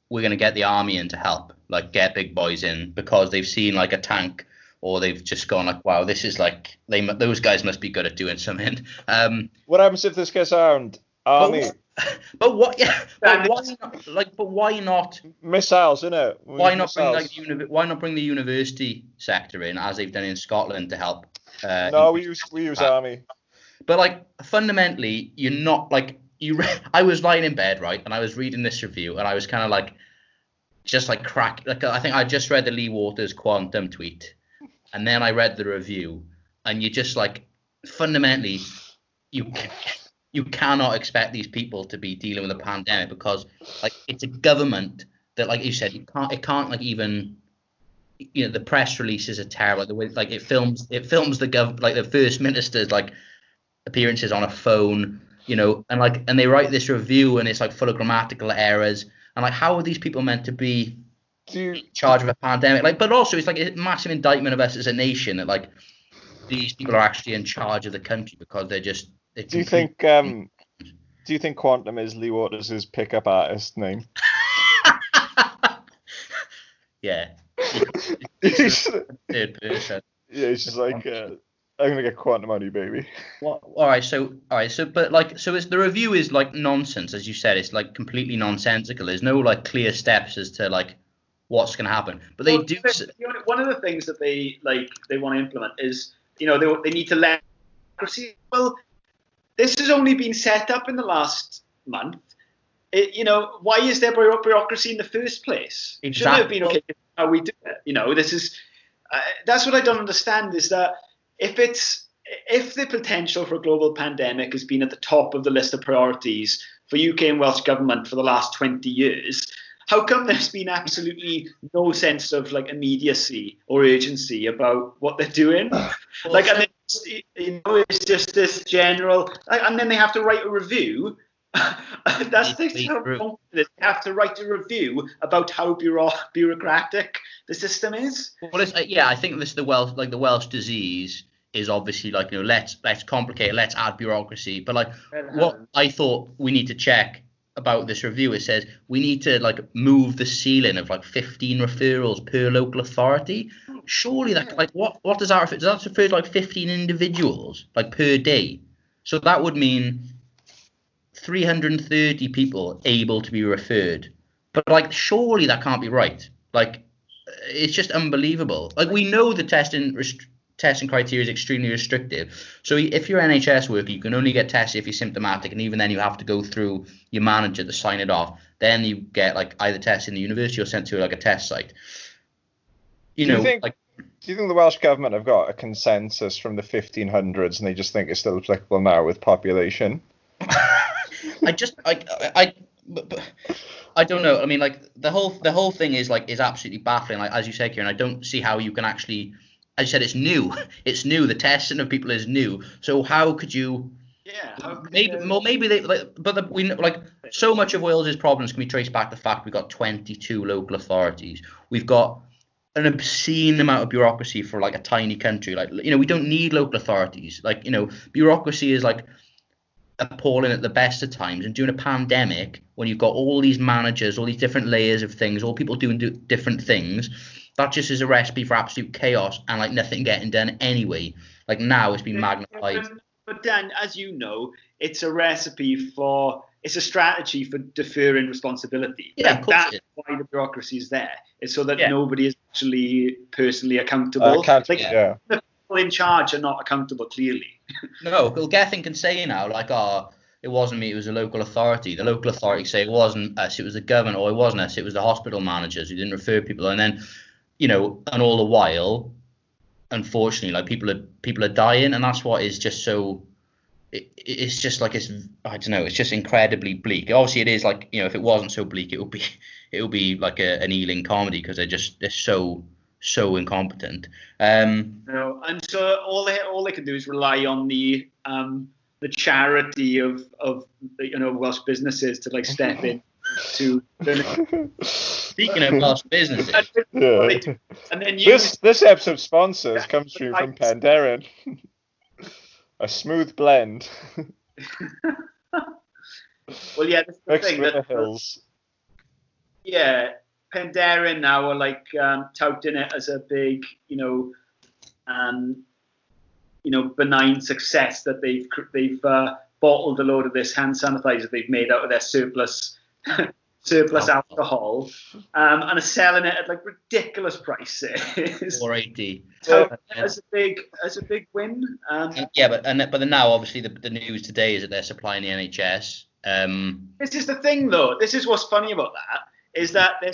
we're going to get the army in to help, like get big boys in because they've seen like a tank or they've just gone like, wow, this is like they those guys must be good at doing something. <laughs> Um, What happens if this gets armed? Army. but, <laughs> but what? Yeah, <laughs> but why not? Like, but why not? Missiles, innit? Why not bring like uni- why not bring the university sector in as they've done in Scotland to help? Uh, No, we use we use army. But like fundamentally, you're not like you. Re- I was lying in bed, right, and I was reading this review, and I was kind of like, just like crack. Like I think I just read the Lee Waters quantum tweet, and then I read the review, and you just like fundamentally, you you cannot expect these people to be dealing with a pandemic because like it's a government that, like you said, you can't it can't like even. You know the press releases are terrible. The way like it films it films the gov like the first minister's like appearances on a phone, you know, and like and they write this review and it's like full of grammatical errors. And like how are these people meant to be you in charge of a pandemic? Like but also it's like a massive indictment of us as a nation that like these people are actually in charge of the country because they're just they're do you think um do you think Quantum is Lee Waters' pickup artist name? <laughs> Yeah. Third person. yeah, it's just like uh, I'm gonna get Quantum money, baby. What, all right, so all right, so but like so it's the review is like nonsense as you said. It's like completely nonsensical. There's no like clear steps as to like what's going to happen. But they Well, do. the- One of the things that they like they want to implement is you know they they need to let. Well, this has only been set up in the last month. It, you know, why is there bureaucracy in the first place? It Shouldn't have been okay how we do it. You know, this is uh, that's what I don't understand is that if it's if the potential for a global pandemic has been at the top of the list of priorities for UK and Welsh government for the last 20 years, how come there's been absolutely no sense of like immediacy or urgency about what they're doing? <sighs> like, and it's, you know, it's just this general, like, and then they have to write a review. <laughs> That's the They- how they- wrong it is. They have to write a review about how bureau- bureaucratic the system is. Well, it's, uh, yeah, I think this the Welsh like the Welsh disease is obviously like you know let's let's complicate, let's add bureaucracy. But like what I thought we need to check about this review, it says we need to like move the ceiling of like 15 referrals per local authority. Surely that like what what does that refer? Does that refer to like 15 individuals like per day? So that would mean 330 people able to be referred. But like surely that can't be right. Like it's just unbelievable. Like we know the testing rest- testing criteria is extremely restrictive. So if you're an NHS worker, you can only get tested if you're symptomatic, and even then you have to go through your manager to sign it off. Then you get like either tested in the university or sent to like a test site. You Do you know, think- like Do you think the Welsh government have got a consensus from the 1500s and they just think it's still applicable now with population? <laughs> I just I I but I don't know. I mean, like the whole the whole thing is like is absolutely baffling. Like as you said, Kieran, I don't see how you can actually. You said, it's new. <laughs> It's new. The testing of people is new. So how could you? Yeah. could Maybe, they- well, maybe they like, but the, we know- like so much of Wales's problems can be traced back to the fact we've got 22 local authorities. We've got an obscene amount of bureaucracy for like a tiny country. Like you know, we don't need local authorities. Like you know, bureaucracy is like appalling at the best of times. And during a pandemic, when you've got all these managers, all these different layers of things, all people doing do different things, that just is a recipe for absolute chaos and like nothing getting done anyway. Like now it's been magnified. But, but Dan, as you know, it's a recipe for it's a strategy for deferring responsibility. Yeah, Like, of course that's it why the bureaucracy is there. It's so that Yeah. nobody is actually personally accountable. Uh, can't, like yeah. the people in charge are not accountable clearly. <laughs> No, well, Gething can say now, like, oh, it wasn't me, it was a local authority. The local authority say it wasn't us, it was the government, or it wasn't us, it was the hospital managers who didn't refer people. And then, you know, and all the while, unfortunately, like people are people are dying, and that's what is just so. It, it's just like it's I don't know. It's just incredibly bleak. Obviously, it is like you know, if it wasn't so bleak, it would be <laughs> it would be like a, an Ealing comedy because they're just they're so so incompetent. Um, You know, and so all they all they can do is rely on the um, the charity of of you know Welsh businesses to like step in to <laughs> speaking of Welsh businesses, and, Yeah. and then use This this episode's sponsors comes through from <laughs> Penderyn. A smooth blend. well yeah that's the Mixed thing with the that hills. yeah Penderyn now are like um, touting it as a big you know um, you know benign success that they've they've uh, bottled a load of this hand sanitizer they've made out of their surplus surplus alcohol um, and are selling it at like ridiculous prices 480. so as a big as a big win um, yeah, but and but now obviously the, the news today is that they're supplying the NHS. Um, This is the thing, though. This is what's funny about that is that they're,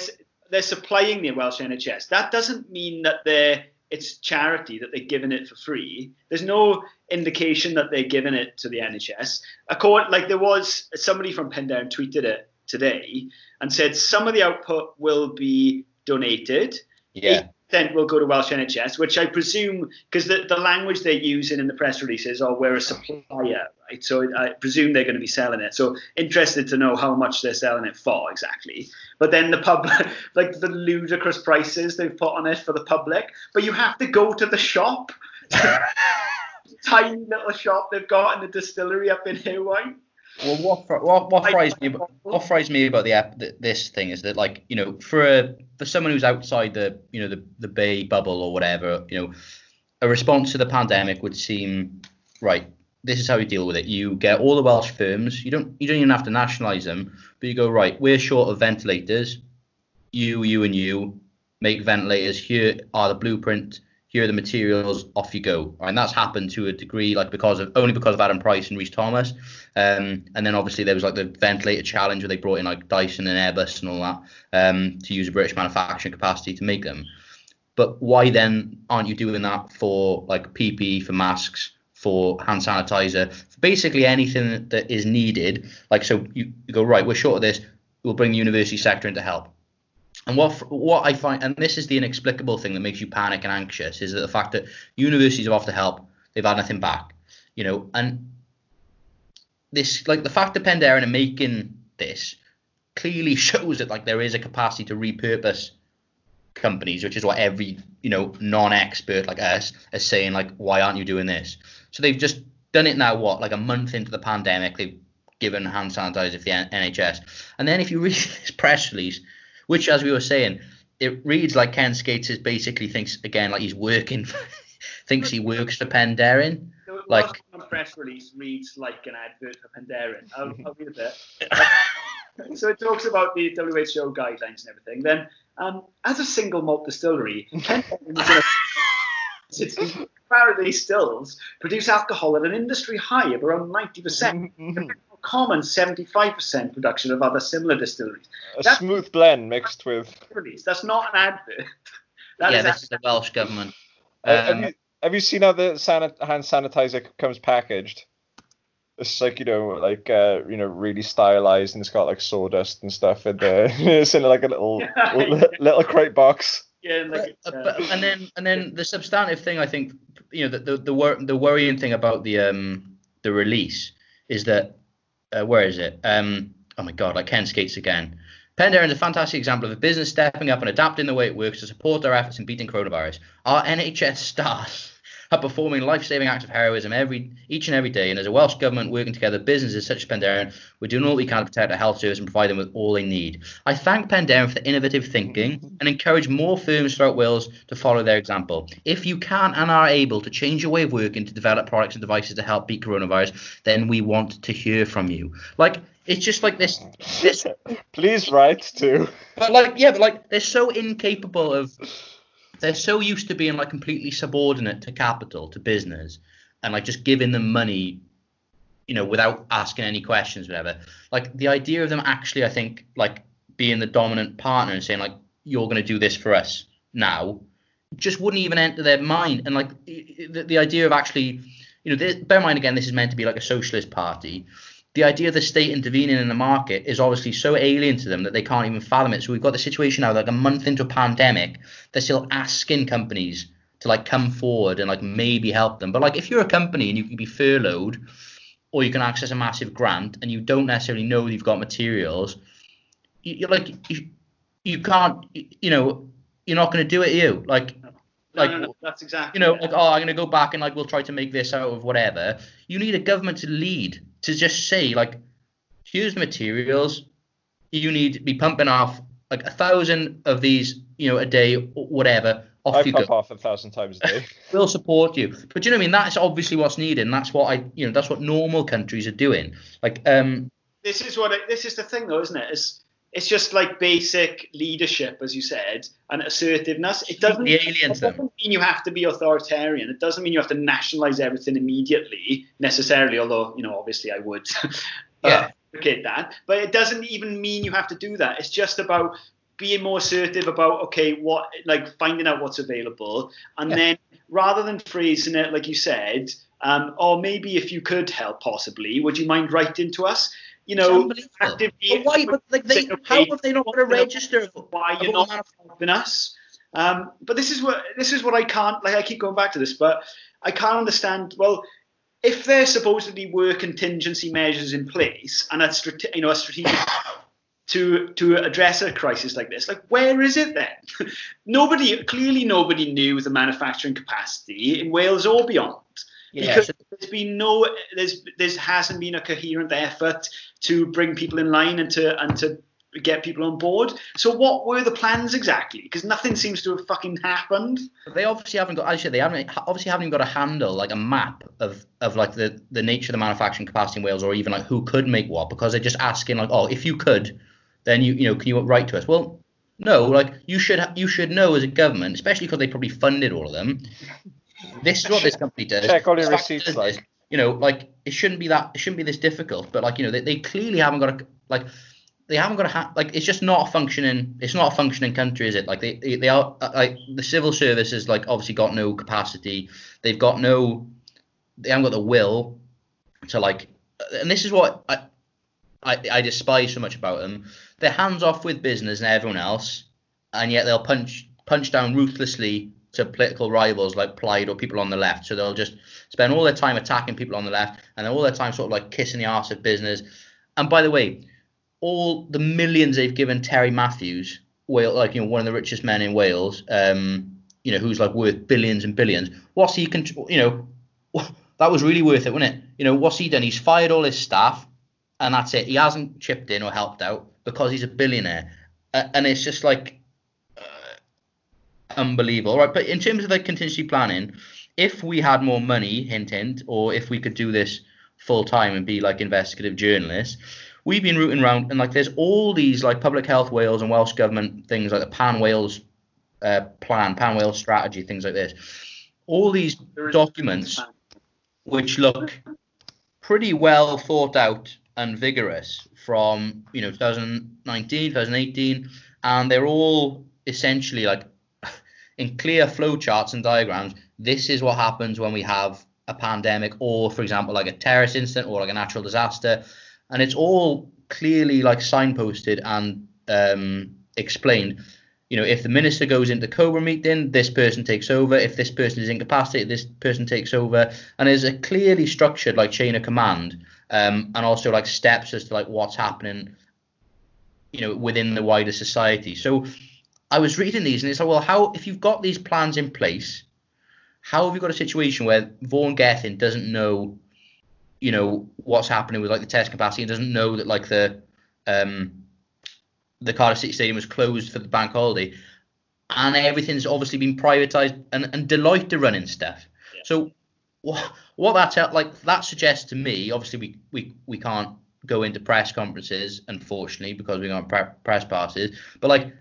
they're supplying the Welsh NHS. That doesn't mean that they're it's charity that they're giving it for free. There's no indication that they're giving it to the NHS. Accord, like there was somebody from Penderyn tweeted it today and said some of the output will be donated. yeah, Then will go to Welsh NHS, which I presume, because the, the language they're using in the press releases are we're a supplier, right? So I presume they're going to be selling it. So interested to know how much they're selling it for exactly. But then the pub, <laughs> like the ludicrous prices they've put on it for the public. But you have to go to the shop, <laughs> tiny little shop they've got in the distillery up in Hirwaun. Well, what what what fries me about, what fries me about the app this thing is that like you know for a for someone who's outside the you know the the bay bubble or whatever you know a response to the pandemic would seem right. This is how you deal with it. You get all the Welsh firms. You don't you don't even have to nationalise them, but you go right. We're short of ventilators. You, you, and you make ventilators. Here are the blueprint. Here are the materials. Off you go. And that's happened to a degree, like because of only because of Adam Price and Rhys Thomas. Um, and then obviously there was like the ventilator challenge where they brought in like Dyson and Airbus and all that um, to use a British manufacturing capacity to make them. But why then aren't you doing that for like PPE, for masks, for hand sanitizer, for basically anything that is needed? Like so, you, you go right. We're short of this. We'll bring the university sector in to help. And what what I find, and this is the inexplicable thing that makes you panic and anxious, is that the fact that universities have offered help, they've had nothing back, you know, and this like the fact that Penderyn are making this clearly <laughs> shows that like there is a capacity to repurpose companies, which is what every you know non-expert like us is saying like why aren't you doing this? So they've just done it now. What like a month into the pandemic, they've given hand sanitizer to the NHS, and then if you read <laughs> this press release, which as we were saying, it reads like Ken Skates is basically thinks again like he's working, <laughs> thinks he works for Penderyn. The Like- press release reads like an advert for Penderyn. I'll, <laughs> I'll read a bit. so it talks about the WHO guidelines and everything. Then, um, as a single malt distillery, Penderyn is <laughs> in Faraday stills produce alcohol at an industry high of around 90%, compared to a common 75% production of other similar distilleries. A That's- smooth blend mixed with. Release. That's not an advert. <laughs> That yeah, is this is the Welsh government. Uh, have, Um, you, have you seen how the sanit- hand sanitizer comes packaged? It's like you know, like uh, you know, really stylized, and it's got like sawdust and stuff in there. <laughs> it's in like a little <laughs> little, little crate box. yeah, like, Uh, uh, but, and then and then the substantive thing I think you know the the the, wor- the worrying thing about the um the release is that uh, where is it um oh my god like Ken skates again. Penderyn is a fantastic example of a business stepping up and adapting the way it works to support their efforts in beating coronavirus. Our NHS staff are performing life-saving acts of heroism every each and every day, and as a Welsh government working together, businesses such as Penderyn, we're doing all we can to protect our health service and provide them with all they need. I thank Penderyn for the innovative thinking mm-hmm. and encourage more firms throughout Wales to follow their example. If you can and are able to change your way of working to develop products and devices to help beat coronavirus, then we want to hear from you. Like it's just like this this <laughs> Please write to. but like, yeah, but like they're so incapable of. They're so used to being like completely subordinate to capital, to business, and like just giving them money you know, without asking any questions, whatever. Like the idea of them actually, I think, like being the dominant partner and saying like, you're going to do this for us now, just wouldn't even enter their mind. And like the, the idea of actually, you know, this, bear in mind again, this is meant to be like a socialist party. The idea of the state intervening in the market is obviously so alien to them that they can't even fathom it. So we've got the situation now, like a month into a pandemic, they're still asking companies to like come forward and like maybe help them. But like if you're a company and you can be furloughed or you can access a massive grant and you don't necessarily know you've got materials, you, you're like you, you can't, you know, you're not going to do it. You like, No, like no, no, that's exactly. you know, it. like oh, I'm going to go back and like we'll try to make this out of whatever. You need a government to lead to just say like, here's the materials. You need to be pumping off like a thousand of these, you know, a day, or whatever. Off I you pump go. off a thousand times a day. <laughs> We'll support you. But you know what I mean? That's obviously what's needed, and that's what I, you know, that's what normal countries are doing. Like, um, this is what it, this is the thing though, isn't it? It's it's just like basic leadership, as you said, and assertiveness. It doesn't, The aliens, it doesn't mean you have to be authoritarian. It doesn't mean you have to nationalize everything immediately necessarily. Although you know, obviously, I would <laughs> Yeah. advocate that. But it doesn't even mean you have to do that. It's just about being more assertive about okay, what like finding out what's available, and Yeah. then rather than phrasing it like you said, um, or maybe if you could help, possibly, would you mind writing to us? You know, actively But why? But like, they, how have they not got a register? why you're not helping us. Um, but this is what this is what I can't like. I keep going back to this, but I can't understand. Well, if there supposedly were contingency measures in place and a you know a strategic <coughs> to to address a crisis like this, like where is it then? <laughs> nobody clearly nobody knew the manufacturing capacity in Wales or beyond because so- there's been no there's there hasn't been a coherent effort to bring people in line and to and to get people on board. So what were the plans exactly? Because nothing seems to have fucking happened. They obviously haven't got. Said, they haven't obviously haven't even got a handle, like a map of of like the the nature of the manufacturing capacity in Wales, or even like who could make what, because they're just asking like, oh, if you could, then you you know can you write to us? Well, no, like you should you should know as a government, especially because they probably funded all of them. This is what this company does. Check all your receipts, is, like. you know, like it shouldn't be that it shouldn't be this difficult, but like you know they, they clearly haven't got a like they haven't got a ha- like it's just not a functioning it's not a functioning country is it like they they, are uh, like the civil service has like obviously got no capacity they've got no they haven't got the will to like and this is what I I, I despise so much about them they're hands off with business and everyone else and yet they'll punch punch down ruthlessly to political rivals like Plaid or people on the left so they'll just spend all their time attacking people on the left and all their time sort of like kissing the arse of business and by the way all the millions they've given Terry Matthews, Wales, like you know one of the richest men in Wales, um, you know who's like worth billions and billions. What's he, can you know, <laughs> that was really worth it, wasn't it? You know, what's he done? He's fired all his staff, and that's it. He hasn't chipped in or helped out because he's a billionaire, uh, and it's just like unbelievable, right? But in terms of the contingency planning, if we had more money, hint hint, or if we could do this full time and be like investigative journalists, we've been rooting around and like there's all these like public health Wales and Welsh government things like the Pan Wales uh, plan, Pan Wales strategy, things like this. All these documents which look pretty well thought out and vigorous from you know 2019 2018 and they're all essentially like in clear flow charts and diagrams this is what happens when we have a pandemic or for example like a terrorist incident or like a natural disaster and it's all clearly like signposted and um, explained you know, if the minister goes into Cobra meeting, this person takes over. If this person is incapacitated, this person takes over. And there's a clearly structured like chain of command, um, and also like steps as to like what's happening, you know, within the wider society. So I was reading these, and it's like, well, how if you've got these plans in place, how have you got a situation where Vaughan Gething doesn't know, you know, what's happening with like the test capacity, and doesn't know that like the um the Cardiff City Stadium was closed for the bank holiday, and everything's obviously been privatised, and, and Deloitte are running stuff. Yeah. So what what that like that suggests to me, obviously we we, we can't go into press conferences, unfortunately, because we got pre- press passes, but like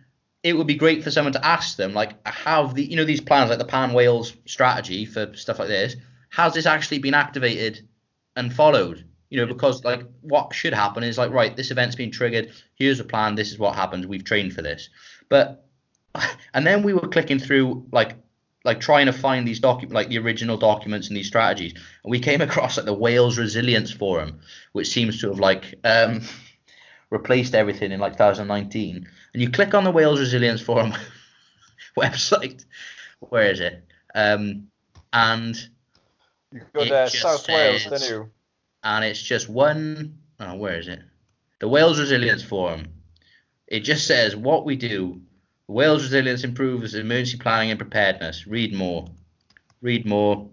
it would be great for someone to ask them, like, have the you know these plans like the Pan Wales strategy for stuff like this, has this actually been activated and followed? You know, because like what should happen is like, right, this event's been triggered. Here's a plan. This is what happens. We've trained for this. But <laughs> and then we were clicking through like like trying to find these docu like the original documents and these strategies, and we came <laughs> across like the Wales Resilience Forum, which seems to have like um, replaced everything in like 2019. And you click on the Wales Resilience Forum <laughs> website. Where is it? Um, and You go to South Wales, says- didn't you? and it's just one oh where is it the wales resilience forum it just says what we do wales resilience improves emergency planning and preparedness read more read more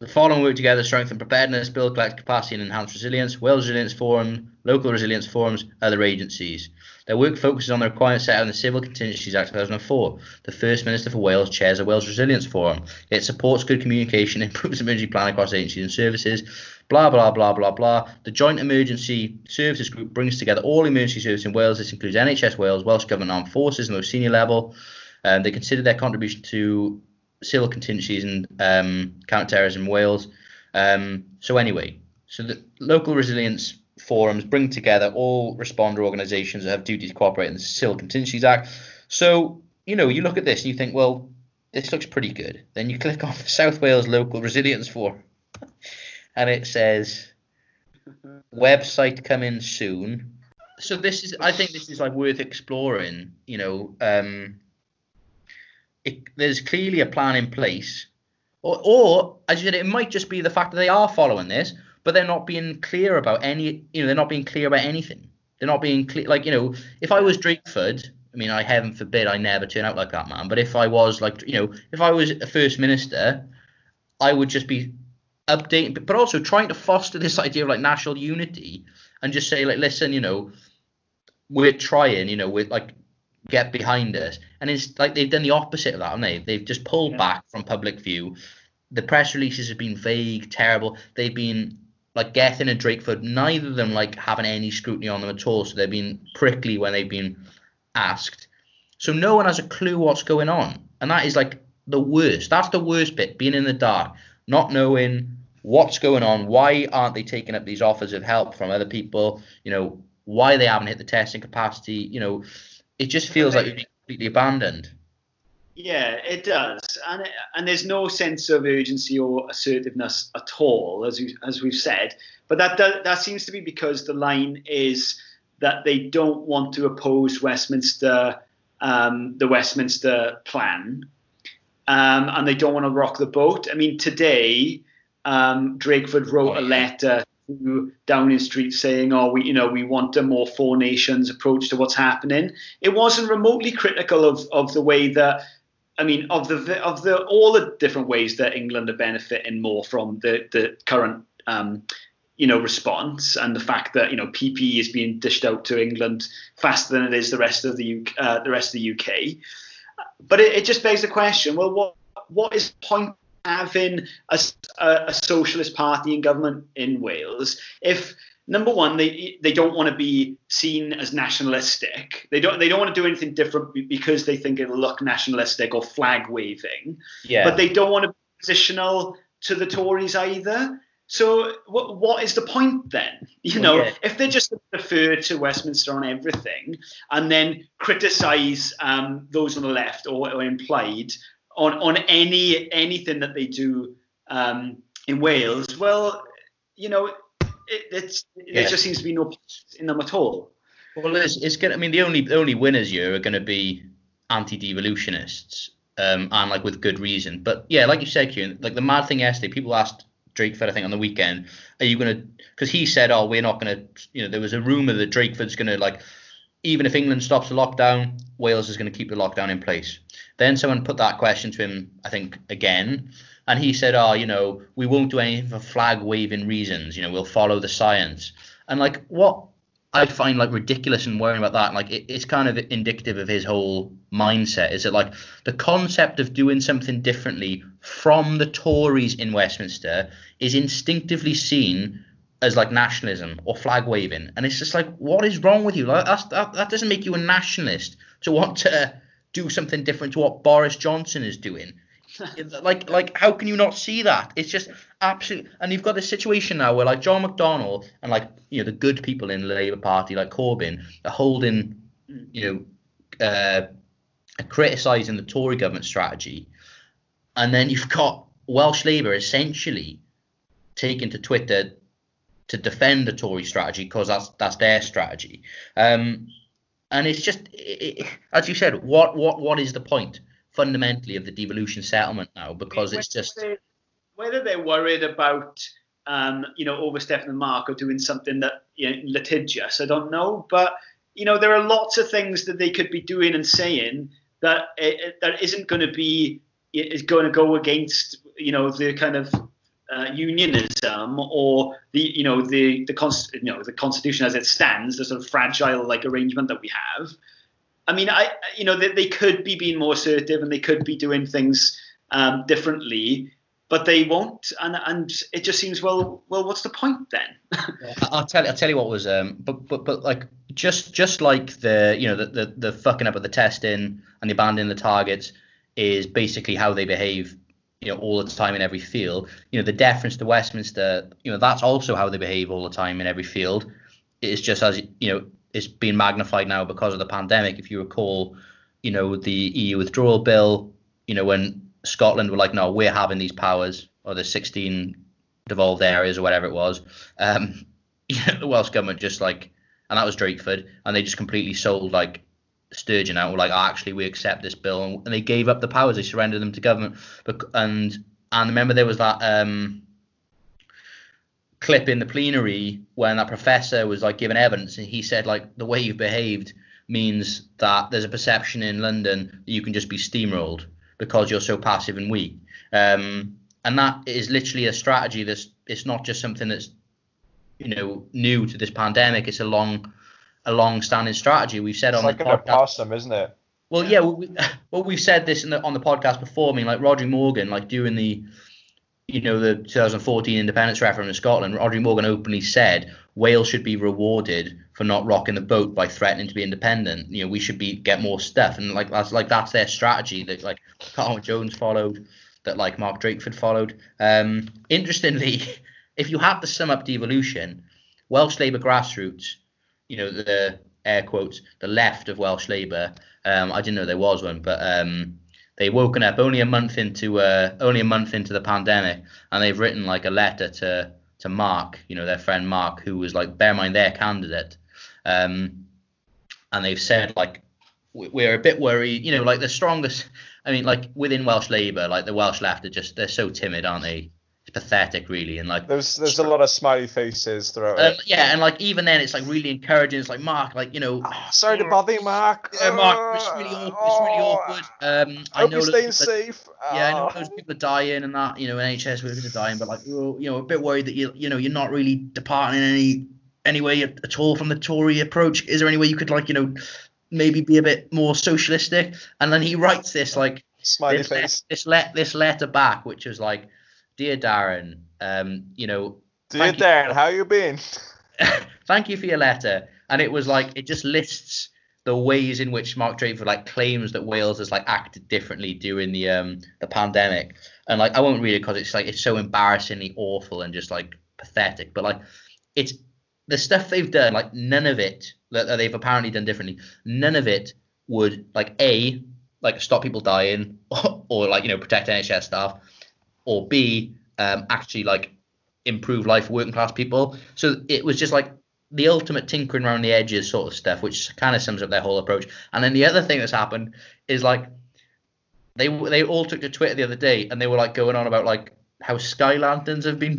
the following work together to strengthen preparedness build collective capacity and enhance resilience wales resilience forum local resilience forums other agencies their work focuses on the requirements set out in the Civil Contingencies Act 2004. The First Minister for Wales chairs a Wales Resilience Forum. It supports good communication, <laughs> improves emergency planning across agencies and services, blah, blah, blah, blah, blah. The Joint Emergency Services Group brings together all emergency services in Wales. This includes NHS Wales, Welsh Government Armed Forces, and those senior level. Um, they consider their contribution to civil contingencies and um, counter-terrorism Wales. Um, so anyway, so the local resilience forums bring together all responder organisations that have duties to cooperate in the Civil Contingencies Act. So you know, you look at this and you think, well, this looks pretty good. Then you click <laughs> on the South Wales Local Resilience Forum, <laughs> and it says website coming soon. So this is, I think, this is like worth exploring. You know, um, it, there's clearly a plan in place, or, or as you said, it might just be the fact that they are following this, but they're not being clear about any. You know, they're not being clear about anything. They're not being clear. Like you know, if I was Drakeford, I mean, I heaven forbid I never turn out like that man. But if I was like, you know, if I was a first minister, I would just be updating, but also trying to foster this idea of like national unity and just say like, listen, you know, we're trying, you know, we're like get behind us, and it's like they've done the opposite of that, haven't they? They've just pulled Yeah. back from public view. The press releases have been vague, terrible. They've been like Gething and Drakeford, neither of them like having any scrutiny on them at all. So they've been prickly when they've been asked. So no one has a clue what's going on. And that is like the worst. That's the worst bit, being in the dark, not knowing what's going on. Why aren't they taking up these offers of help from other people? You know, why they haven't hit the testing capacity. You know, it just feels like you've been completely abandoned. Yeah, it does, and and there's no sense of urgency or assertiveness at all, as you, as we've said. But that does, that seems to be because the line is that they don't want to oppose Westminster, um, the Westminster plan, um, and they don't want to rock the boat. I mean, today, um, Drakeford wrote a letter to Downing Street saying, "Oh, we, you know, we want a more four nations approach to what's happening." It wasn't remotely critical of of the way that. I mean, of the of the all the different ways that England are benefiting more from the the current um, you know response and the fact that you know PPE is being dished out to England faster than it is the rest of the UK, uh, the rest of the UK. But it, it just begs the question: Well, what what is the point having a socialist party in government in Wales if number one they they don't want to be seen as nationalistic they don't they don't want to do anything different because they think it'll look nationalistic or flag waving Yeah. but they don't want to be positional to the Tories either. So what what is the point then? You know, if they're just defer to Westminster on everything and then criticise um, those on the left or, or implied on on any anything that they do um, in Wales, well, you know, it, it's Yeah. there just seems to be no point in them at all. Well, it's, it's gonna. I mean, the only the only winners here are going to be anti-devolutionists, um, and like with good reason. But yeah, like you said, Kieran, like the mad thing yesterday, people asked Drakeford, I think, on the weekend, are you going to? Because he said, oh, we're not going to. You know, there was a rumor that Drakeford's going to like, even if England stops the lockdown, Wales is going to keep the lockdown in place. Then someone put that question to him, I think, again, and he said, oh, you know, we won't do anything for flag waving reasons. You know, we'll follow the science. And like, what I find like ridiculous and worrying about that. Like it, it's kind of indicative of his whole mindset. Is it like the concept of doing something differently from the Tories in Westminster is instinctively seen as like nationalism or flag waving, and it's just like, what is wrong with you? Like that that doesn't make you a nationalist to want to do something different to what Boris Johnson is doing. <laughs> like like how can you not see that? It's just absolute. And you've got this situation now where like John McDonnell and like you know the good people in the Labour Party like Corbyn are holding you know uh, criticising the Tory government strategy, and then you've got Welsh Labour essentially taking to Twitter to defend the Tory strategy because that's that's their strategy. Um, and it's just, it, it, as you said, what what what is the point fundamentally of the devolution settlement now? Because it's just whether, whether they're worried about um, you know overstepping the mark or doing something that you know, litigious, I don't know. But you know there are lots of things that they could be doing and saying that uh, that isn't going to be is going to go against you know the kind of uh, unionism or the you know the the const- you know the constitution as it stands, the sort of fragile like arrangement that we have. I mean, I you know they, they could be being more assertive and they could be doing things um, differently, but they won't, and and it just seems well well what's the point then? <laughs> I'll tell you, I'll tell you what was um, but but but like just just like the you know the the, the fucking up of the testing and the abandoning the targets is basically how they behave you know all the time in every field. You know the deference to westminster you know that's also how they behave all the time in every field. It's just as you know it's been magnified now because of the pandemic. If you recall you know the eu withdrawal bill you know when scotland were like no we're having these powers or the 16 devolved areas or whatever it was um <laughs> you know, the welsh government just like and that was drakeford and they just completely sold like Sturgeon out were like, oh, actually, we accept this bill, and, they gave up the powers. They surrendered them to government. And and remember there was that um, clip in the plenary when that professor was like giving evidence, and he said like the way you've behaved means that there's a perception in London that you can just be steamrolled because you're so passive and weak. Um, and that is literally a strategy that's it's not just something that's you know new to this pandemic. It's a long a long-standing strategy. We've said It's on like the podcast. opossum, isn't it? Well, yeah, we, <laughs> well, we've said this in the, on the podcast before. I mean, like Rhodri Morgan, like during the, you know, the 2014 independence referendum in Scotland, Rhodri Morgan openly said Wales should be rewarded for not rocking the boat by threatening to be independent. You know, we should be get more stuff, and like that's like that's their strategy that like Carwyn Jones followed, that like Mark Drakeford followed. Um, interestingly, <laughs> if you have to sum up devolution, Welsh Labour grassroots you know the air quotes the left of Welsh Labour. Um, I didn't know there was one, but um, they woken up only a month into uh, only a month into the pandemic, and they've written like a letter to to Mark, you know their friend Mark, who was like bear in mind their candidate, um, and they've said like we're a bit worried, you know, like the strongest. I mean, like within Welsh Labour, like the Welsh left are just they're so timid, aren't they? Pathetic, really, and like There's there's a lot of smiley faces throughout um, it. yeah, and like even then, it's like really encouraging. It's like Mark, like you know, Ah, sorry to bother you, Mark. yeah, Mark, it's really awkward. It's really Oh, awkward. Um, I Hope know you're staying safe. Yeah, I know Ah. those people are dying and that, you know, NHS workers are dying, but like, you know, a bit worried that you, you know, you're not really departing in any any way at, at all from the Tory approach. Is there any way you could like, you know, maybe be a bit more socialistic? And then he writes this like Smiley this, le- face. this let this letter back, which was like, dear Darren, um, you know, Dear thank you- Darren, how you been? <laughs> <laughs> thank you for your letter. And it was like it just lists the ways in which Mark Drakeford like claims that Wales has like acted differently during the um the pandemic. And like I won't read it because it's like it's so embarrassingly awful and just like pathetic. But like it's the stuff they've done, like none of it that, that they've apparently done differently, none of it would like a like stop people dying or, <laughs> or like you know protect NHS staff, or b um actually like improve life for working class people. So it was just like the ultimate tinkering around the edges sort of stuff, which kind of sums up their whole approach. And then the other thing that's happened is like they they all took to Twitter the other day and they were like going on about like how sky lanterns have been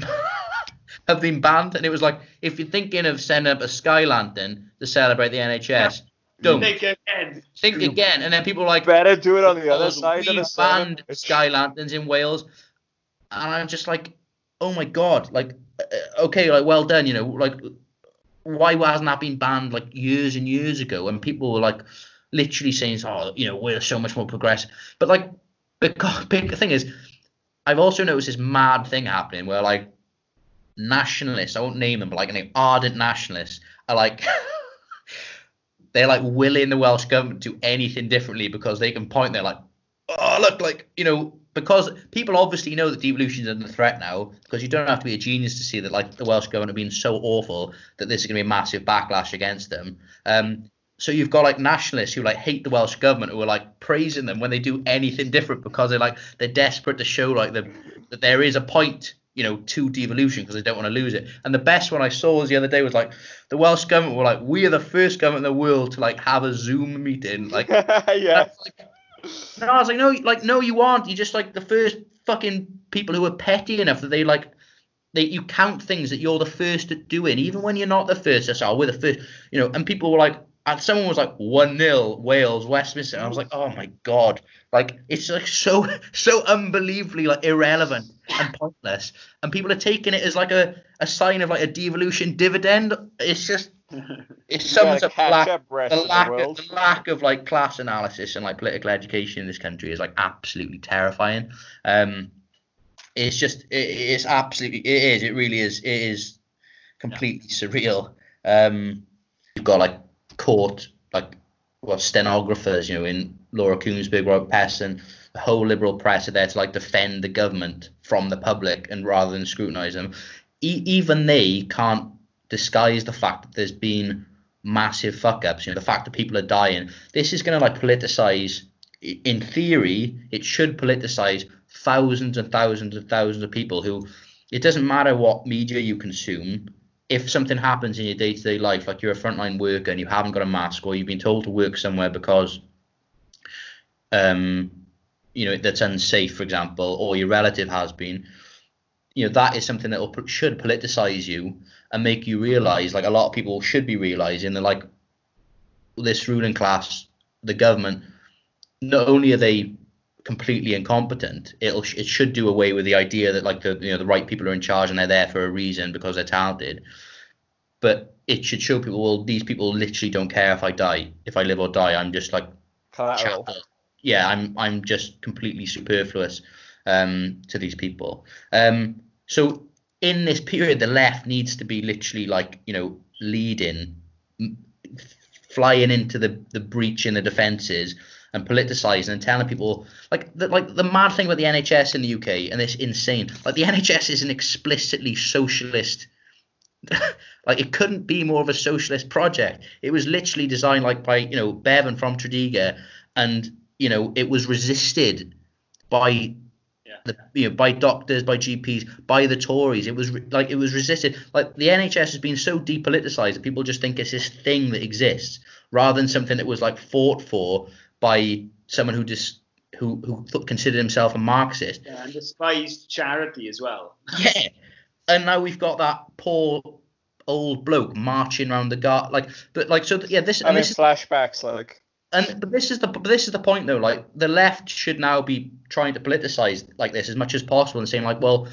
<laughs> have been banned, and it was like if you're thinking of sending up a sky lantern to celebrate the NHS, don't Think again. think again. And then people were like Better do it on the other because side of we the banned sky lanterns in Wales, and I'm just like, oh my god, like, uh, okay, like, well done, you know, like, why hasn't that been banned like years and years ago? And people were like, literally saying, oh, you know, we're so much more progressive, but like, because <laughs> big thing is, I've also noticed this mad thing happening where like nationalists, I won't name them, but like, know, ardent nationalists are like. <laughs> They're like willing the Welsh government to do anything differently because they can point They're like, oh look, like you know, because people obviously know that devolution is under threat now, because you don't have to be a genius to see that like the Welsh government have been so awful that this is going to be a massive backlash against them. Um, so you've got like nationalists who like hate the Welsh government who are like praising them when they do anything different because they're like they're desperate to show like the, that there is a point you know to devolution because they don't want to lose it. And the best one I saw was the other day was like the Welsh government were like we are the first government in the world to like have a Zoom meeting like <laughs> yeah. that's like- no, I was like, no, like, no, you aren't. You're just like the first fucking people who are petty enough that they like, they you count things that you're the first at doing, even when you're not the first. That's oh, we're the first, you know. And people were like, and someone was like, one 0 Wales, Westminster. And I was like, oh my god, like it's like so <laughs> so unbelievably like irrelevant and pointless. And people are taking it as like a a sign of like a devolution dividend. It's just it sums up lack, up, the of the lack of, the lack of like class analysis and like political education in this country is like absolutely terrifying. Um, it's just it, it's absolutely it is it really is it is completely surreal. Um, you've got like court like well stenographers, you know, in Laura Kuenssberg, Robert and the whole liberal press are there to like defend the government from the public and rather than scrutinise them. E- even they can't disguise the fact that there's been massive fuck ups. You know, the fact that people are dying. This is going to like politicize. In theory, it should politicize thousands and thousands and thousands of people who. It doesn't matter what media you consume. If something happens in your day to day life, like you're a frontline worker and you haven't got a mask, or you've been told to work somewhere because, um, you know, that's unsafe, for example, or your relative has been, you know, that is something that will, should politicize you and make you realize, like a lot of people should be realizing that, like, this ruling class, the government, not only are they completely incompetent, it'll it should do away with the idea that like the you know the right people are in charge and they're there for a reason because they're talented. But it should show people, well, these people literally don't care if I die, if I live or die. I'm just like Collateral. Yeah, I'm I'm just completely superfluous um, to these people. Um, so in this period, the left needs to be literally like you know leading, flying into the the breach in the defences and politicising and telling people like the, like the mad thing about the NHS in the UK and it's insane. Like the NHS is an explicitly socialist <laughs> like it couldn't be more of a socialist project. It was literally designed like by you know Bevan from Tredegar, and you know it was resisted by. The you know by doctors, by GPs, by the Tories. It was re- like it was resisted. Like the NHS has been so depoliticized that people just think it's this thing that exists rather than something that was like fought for by someone who just who who th- considered himself a Marxist. Yeah, and despised charity as well. <laughs> Yeah. And now we've got that poor old bloke marching around the guard like but like so yeah this and Having this is flashbacks, like and but this is the but this is the point though like the left should now be trying to politicize like this as much as possible and saying like well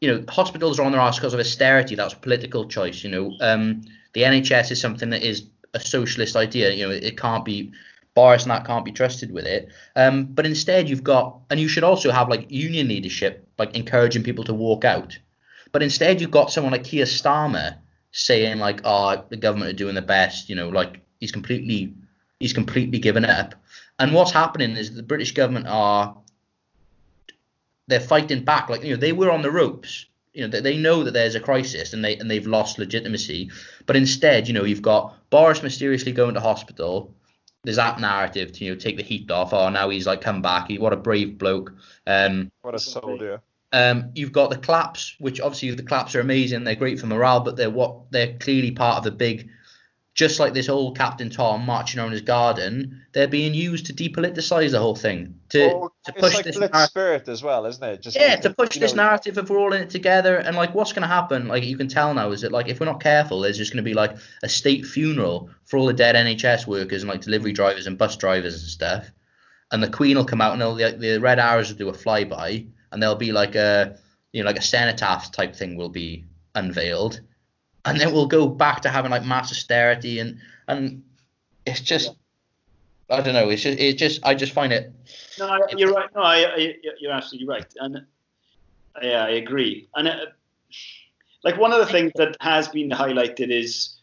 you know hospitals are on their arse because of austerity. That's a political choice you know. Um the nhs is something that is a socialist idea you know it, can't be Boris and that can't be trusted with it. Um but instead you've got and you should also have like union leadership like encouraging people to walk out. But instead you've got someone like Keir Starmer saying like oh the government are doing the best you know like he's completely he's completely given it up. And what's happening is the British government are they're fighting back. Like you know, they were on the ropes. You know, they, they know that there's a crisis and they and they've lost legitimacy. But instead, you know, you've got Boris mysteriously going to hospital. There's that narrative to you know take the heat off. Oh, now he's like come back. He what a brave bloke. Um, what a soldier. um, you've got the claps, which obviously the claps are amazing. They're great for morale, but they're what they're clearly part of the big. Just like this old Captain Tom marching around his garden, they're being used to depoliticize the whole thing, to Well, to push like this spirit as well, isn't it? Just Yeah, to push this know, narrative of we're all in it together, and like what's going to happen? Like you can tell now is that like if we're not careful, there's just going to be like a state funeral for all the dead NHS workers and like delivery drivers and bus drivers and stuff, and the Queen will come out and the, the Red Arrows will do a flyby, and there'll be like a you know like a cenotaph type thing will be unveiled, and then we'll go back to having like mass austerity and and it's just I don't know. It's just it just I just find it No, I, you're right. No, I, I, you're absolutely right, and yeah, I agree. And uh, like one of the things that has been highlighted is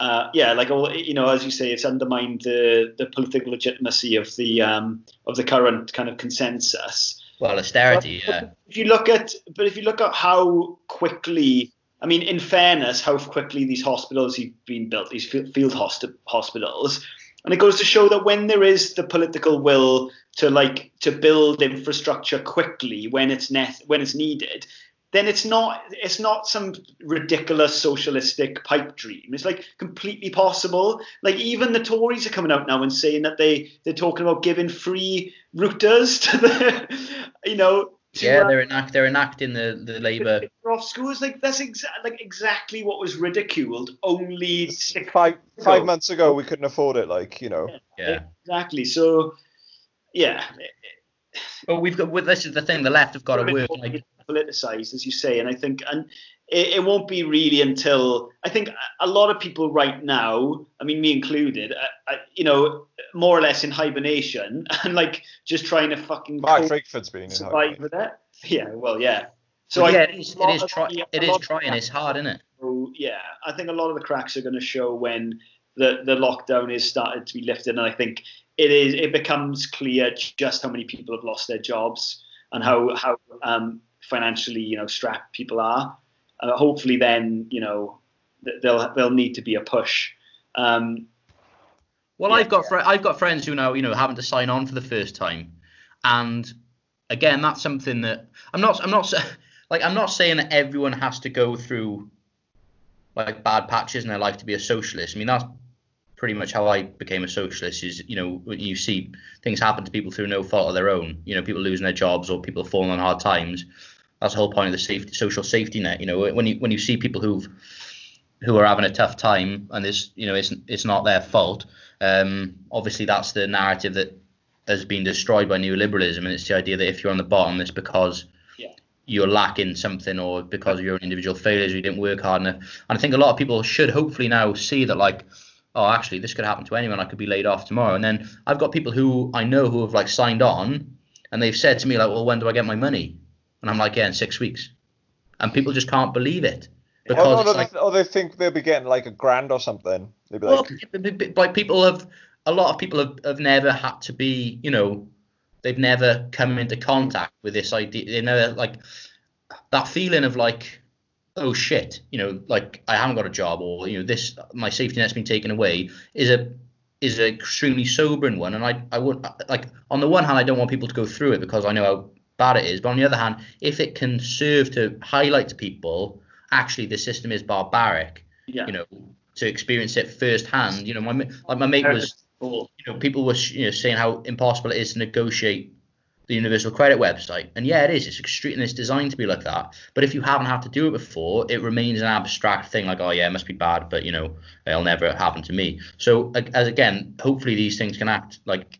uh, yeah, like all you know, as you say, it's undermined the the political legitimacy of the um, of the current kind of consensus. Well, austerity. But Yeah. If you look at, but if you look at how quickly, I mean, in fairness, how quickly these hospitals have been built, these field hosti- hospitals, and it goes to show that when there is the political will to like to build infrastructure quickly when it's ne- when it's needed, then it's not it's not some ridiculous socialistic pipe dream. It's like completely possible. Like even the Tories are coming out now and saying that they they're talking about giving free routers to the <laughs> you know to, Yeah, they're enact they're enacting the the <laughs> Labour. off schools like that's exa- like exactly what was ridiculed only six Five ago. five months ago, we couldn't afford it. Like you know, Yeah. exactly so yeah But we've got. Well, this is the thing. The left have got to work. Like, politicized as you say and i think and it, it won't be really until i think a lot of people right now i mean me included I, I, you know more or less in hibernation <laughs> and like just trying to fucking Mark cope, Drakeford's been in. survive hiding. with it yeah well yeah so Well, yeah, think it is. a lot It is, try, the- it a is lot of trying. It's hard, isn't it? So yeah, I think a lot of the cracks are going to show when the the lockdown is started to be lifted, and I think it is it becomes clear just how many people have lost their jobs and how how um, financially you know strapped people are. Uh, hopefully, then you know th- there'll there'll need to be a push. Um, Well, Yeah. I've got fr- I've got friends who now you know having to sign on for the first time, and again, that's something that I'm not I'm not <laughs> like I'm not saying that everyone has to go through like bad patches in their life to be a socialist. I mean that's pretty much how I became a socialist. Is you know when you see things happen to people through no fault of their own, you know people losing their jobs or people falling on hard times. That's the whole point of the safety social safety net. You know when you when you see people who've who are having a tough time and this you know it's it's not their fault um, obviously that's the narrative that has been destroyed by neoliberalism and it's the idea that if you're on the bottom it's because Yeah. you're lacking something or because of your own individual failures or you didn't work hard enough and I think a lot of people should hopefully now see that like oh actually this could happen to anyone I could be laid off tomorrow and then I've got people who I know who have like signed on and they've said to me like well when do I get my money and I'm like yeah in six weeks and people just can't believe it because Or, or, like they, or they think they'll be getting like a grand or something. They'd be well, like, p- like people have, a lot of people have, have never had to be, you know, they've never come into contact with this idea. They never like that feeling of like, oh shit, you know, like I haven't got a job or you know this my safety net's been taken away is a is an extremely sobering one. And I I would like on the one hand I don't want people to go through it because I know how bad it is, but on the other hand, if it can serve to highlight to people actually the system is barbaric yeah, you know, to experience it firsthand. You know, my like my mate was, you know, people were you know saying how impossible it is to negotiate the universal credit website, and yeah, it is. It's extreme and it's designed to be like that. But if you haven't had to do it before, it remains an abstract thing. Like, oh yeah, it must be bad, but you know, it'll never happen to me. So as again, hopefully these things can act like.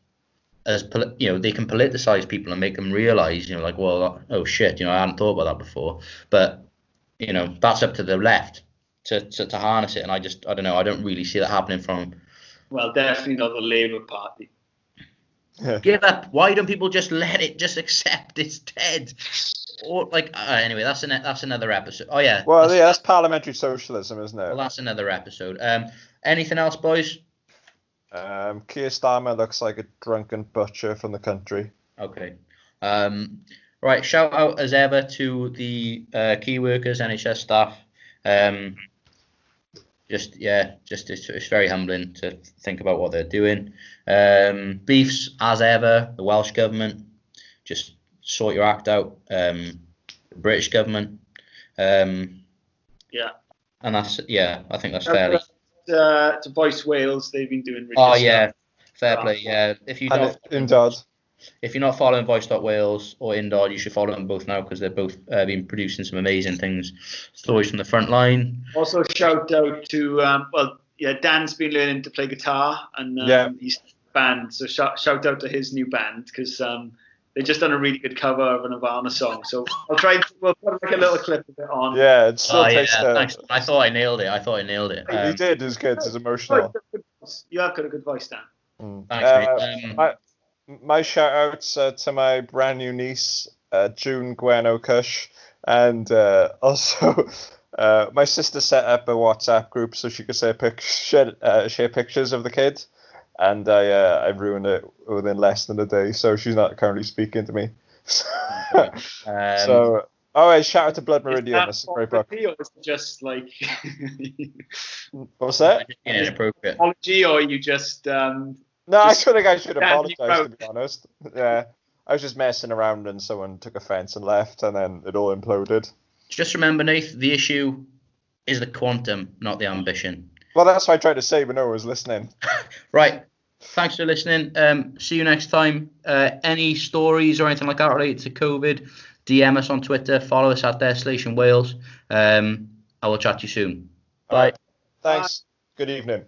As you know, they can politicize people and make them realize, you know, like, well, oh shit, you know, I hadn't thought about that before. But you know, that's up to the left to, to, to harness it. And I just, I don't know, I don't really see that happening from. Well, definitely not the Labour Party. Give up. Why don't people just let it, just accept it's dead? Or like, uh, anyway, that's an, that's another episode. Oh yeah. well, that's, yeah, that's parliamentary socialism, isn't well, it? that's another episode. Um, anything else, boys? Um, Keir Starmer looks like a drunken butcher from the country. Okay. Um, right. Shout out as ever to the uh, key workers, NHS staff. Um, just yeah, just it's, it's very humbling to think about what they're doing. Um, beefs as ever. The Welsh government just sort your act out. Um, the British government. Um, Yeah. and that's yeah. I think that's fairly. Uh, to Voice Wales, they've been doing. Really Oh good yeah, stuff. fair play. Yeah, if you And don't. in Dodd. if you're not following Voice Voice.Wales or Indod, you should follow them both now because they're both uh, been producing some amazing things, stories from the front line. Also, shout out to um, well, yeah, Dan's been learning to play guitar and um, Yeah. he's band. So shout, shout out to his new band because um, they've just done a really good cover of a Nirvana song. So I'll try. and- We'll put like a little clip of it on. Yeah, it still Oh yeah, takes thanks. I thought I nailed it. I thought I nailed it. He Um, did. It's good. It's emotional. you've got a good voice. You have got a good voice, Dan. Mm. Thanks, Uh, mate. Um, my, my shout outs uh, to my brand new niece, uh, June Gweno Kush, and uh, <laughs> also Uh, my sister set up a WhatsApp group so she could say pic- share, uh, share pictures of the kid, and I uh, I ruined it within less than a day. So she's not currently speaking to me. Um, <laughs> so oh, I shout out to Blood Is Meridian. that That's a great book. or is it just like <laughs> What's that? inappropriate. apology, or you just um, No, I Just feel like I should apologize to be honest. Yeah, I was just messing around and someone took offence and left, and then it all imploded. Just remember, Nath, the issue is the quantum, not the ambition. Well, that's what I tried to say, but no one was listening. <laughs> Right. Thanks for listening. Um, see you next time. Uh, any stories or anything like that related to COVID, DM us on Twitter. Follow us at Desolation Wales. Um, I will chat to you soon. Bye. Thanks. Good evening.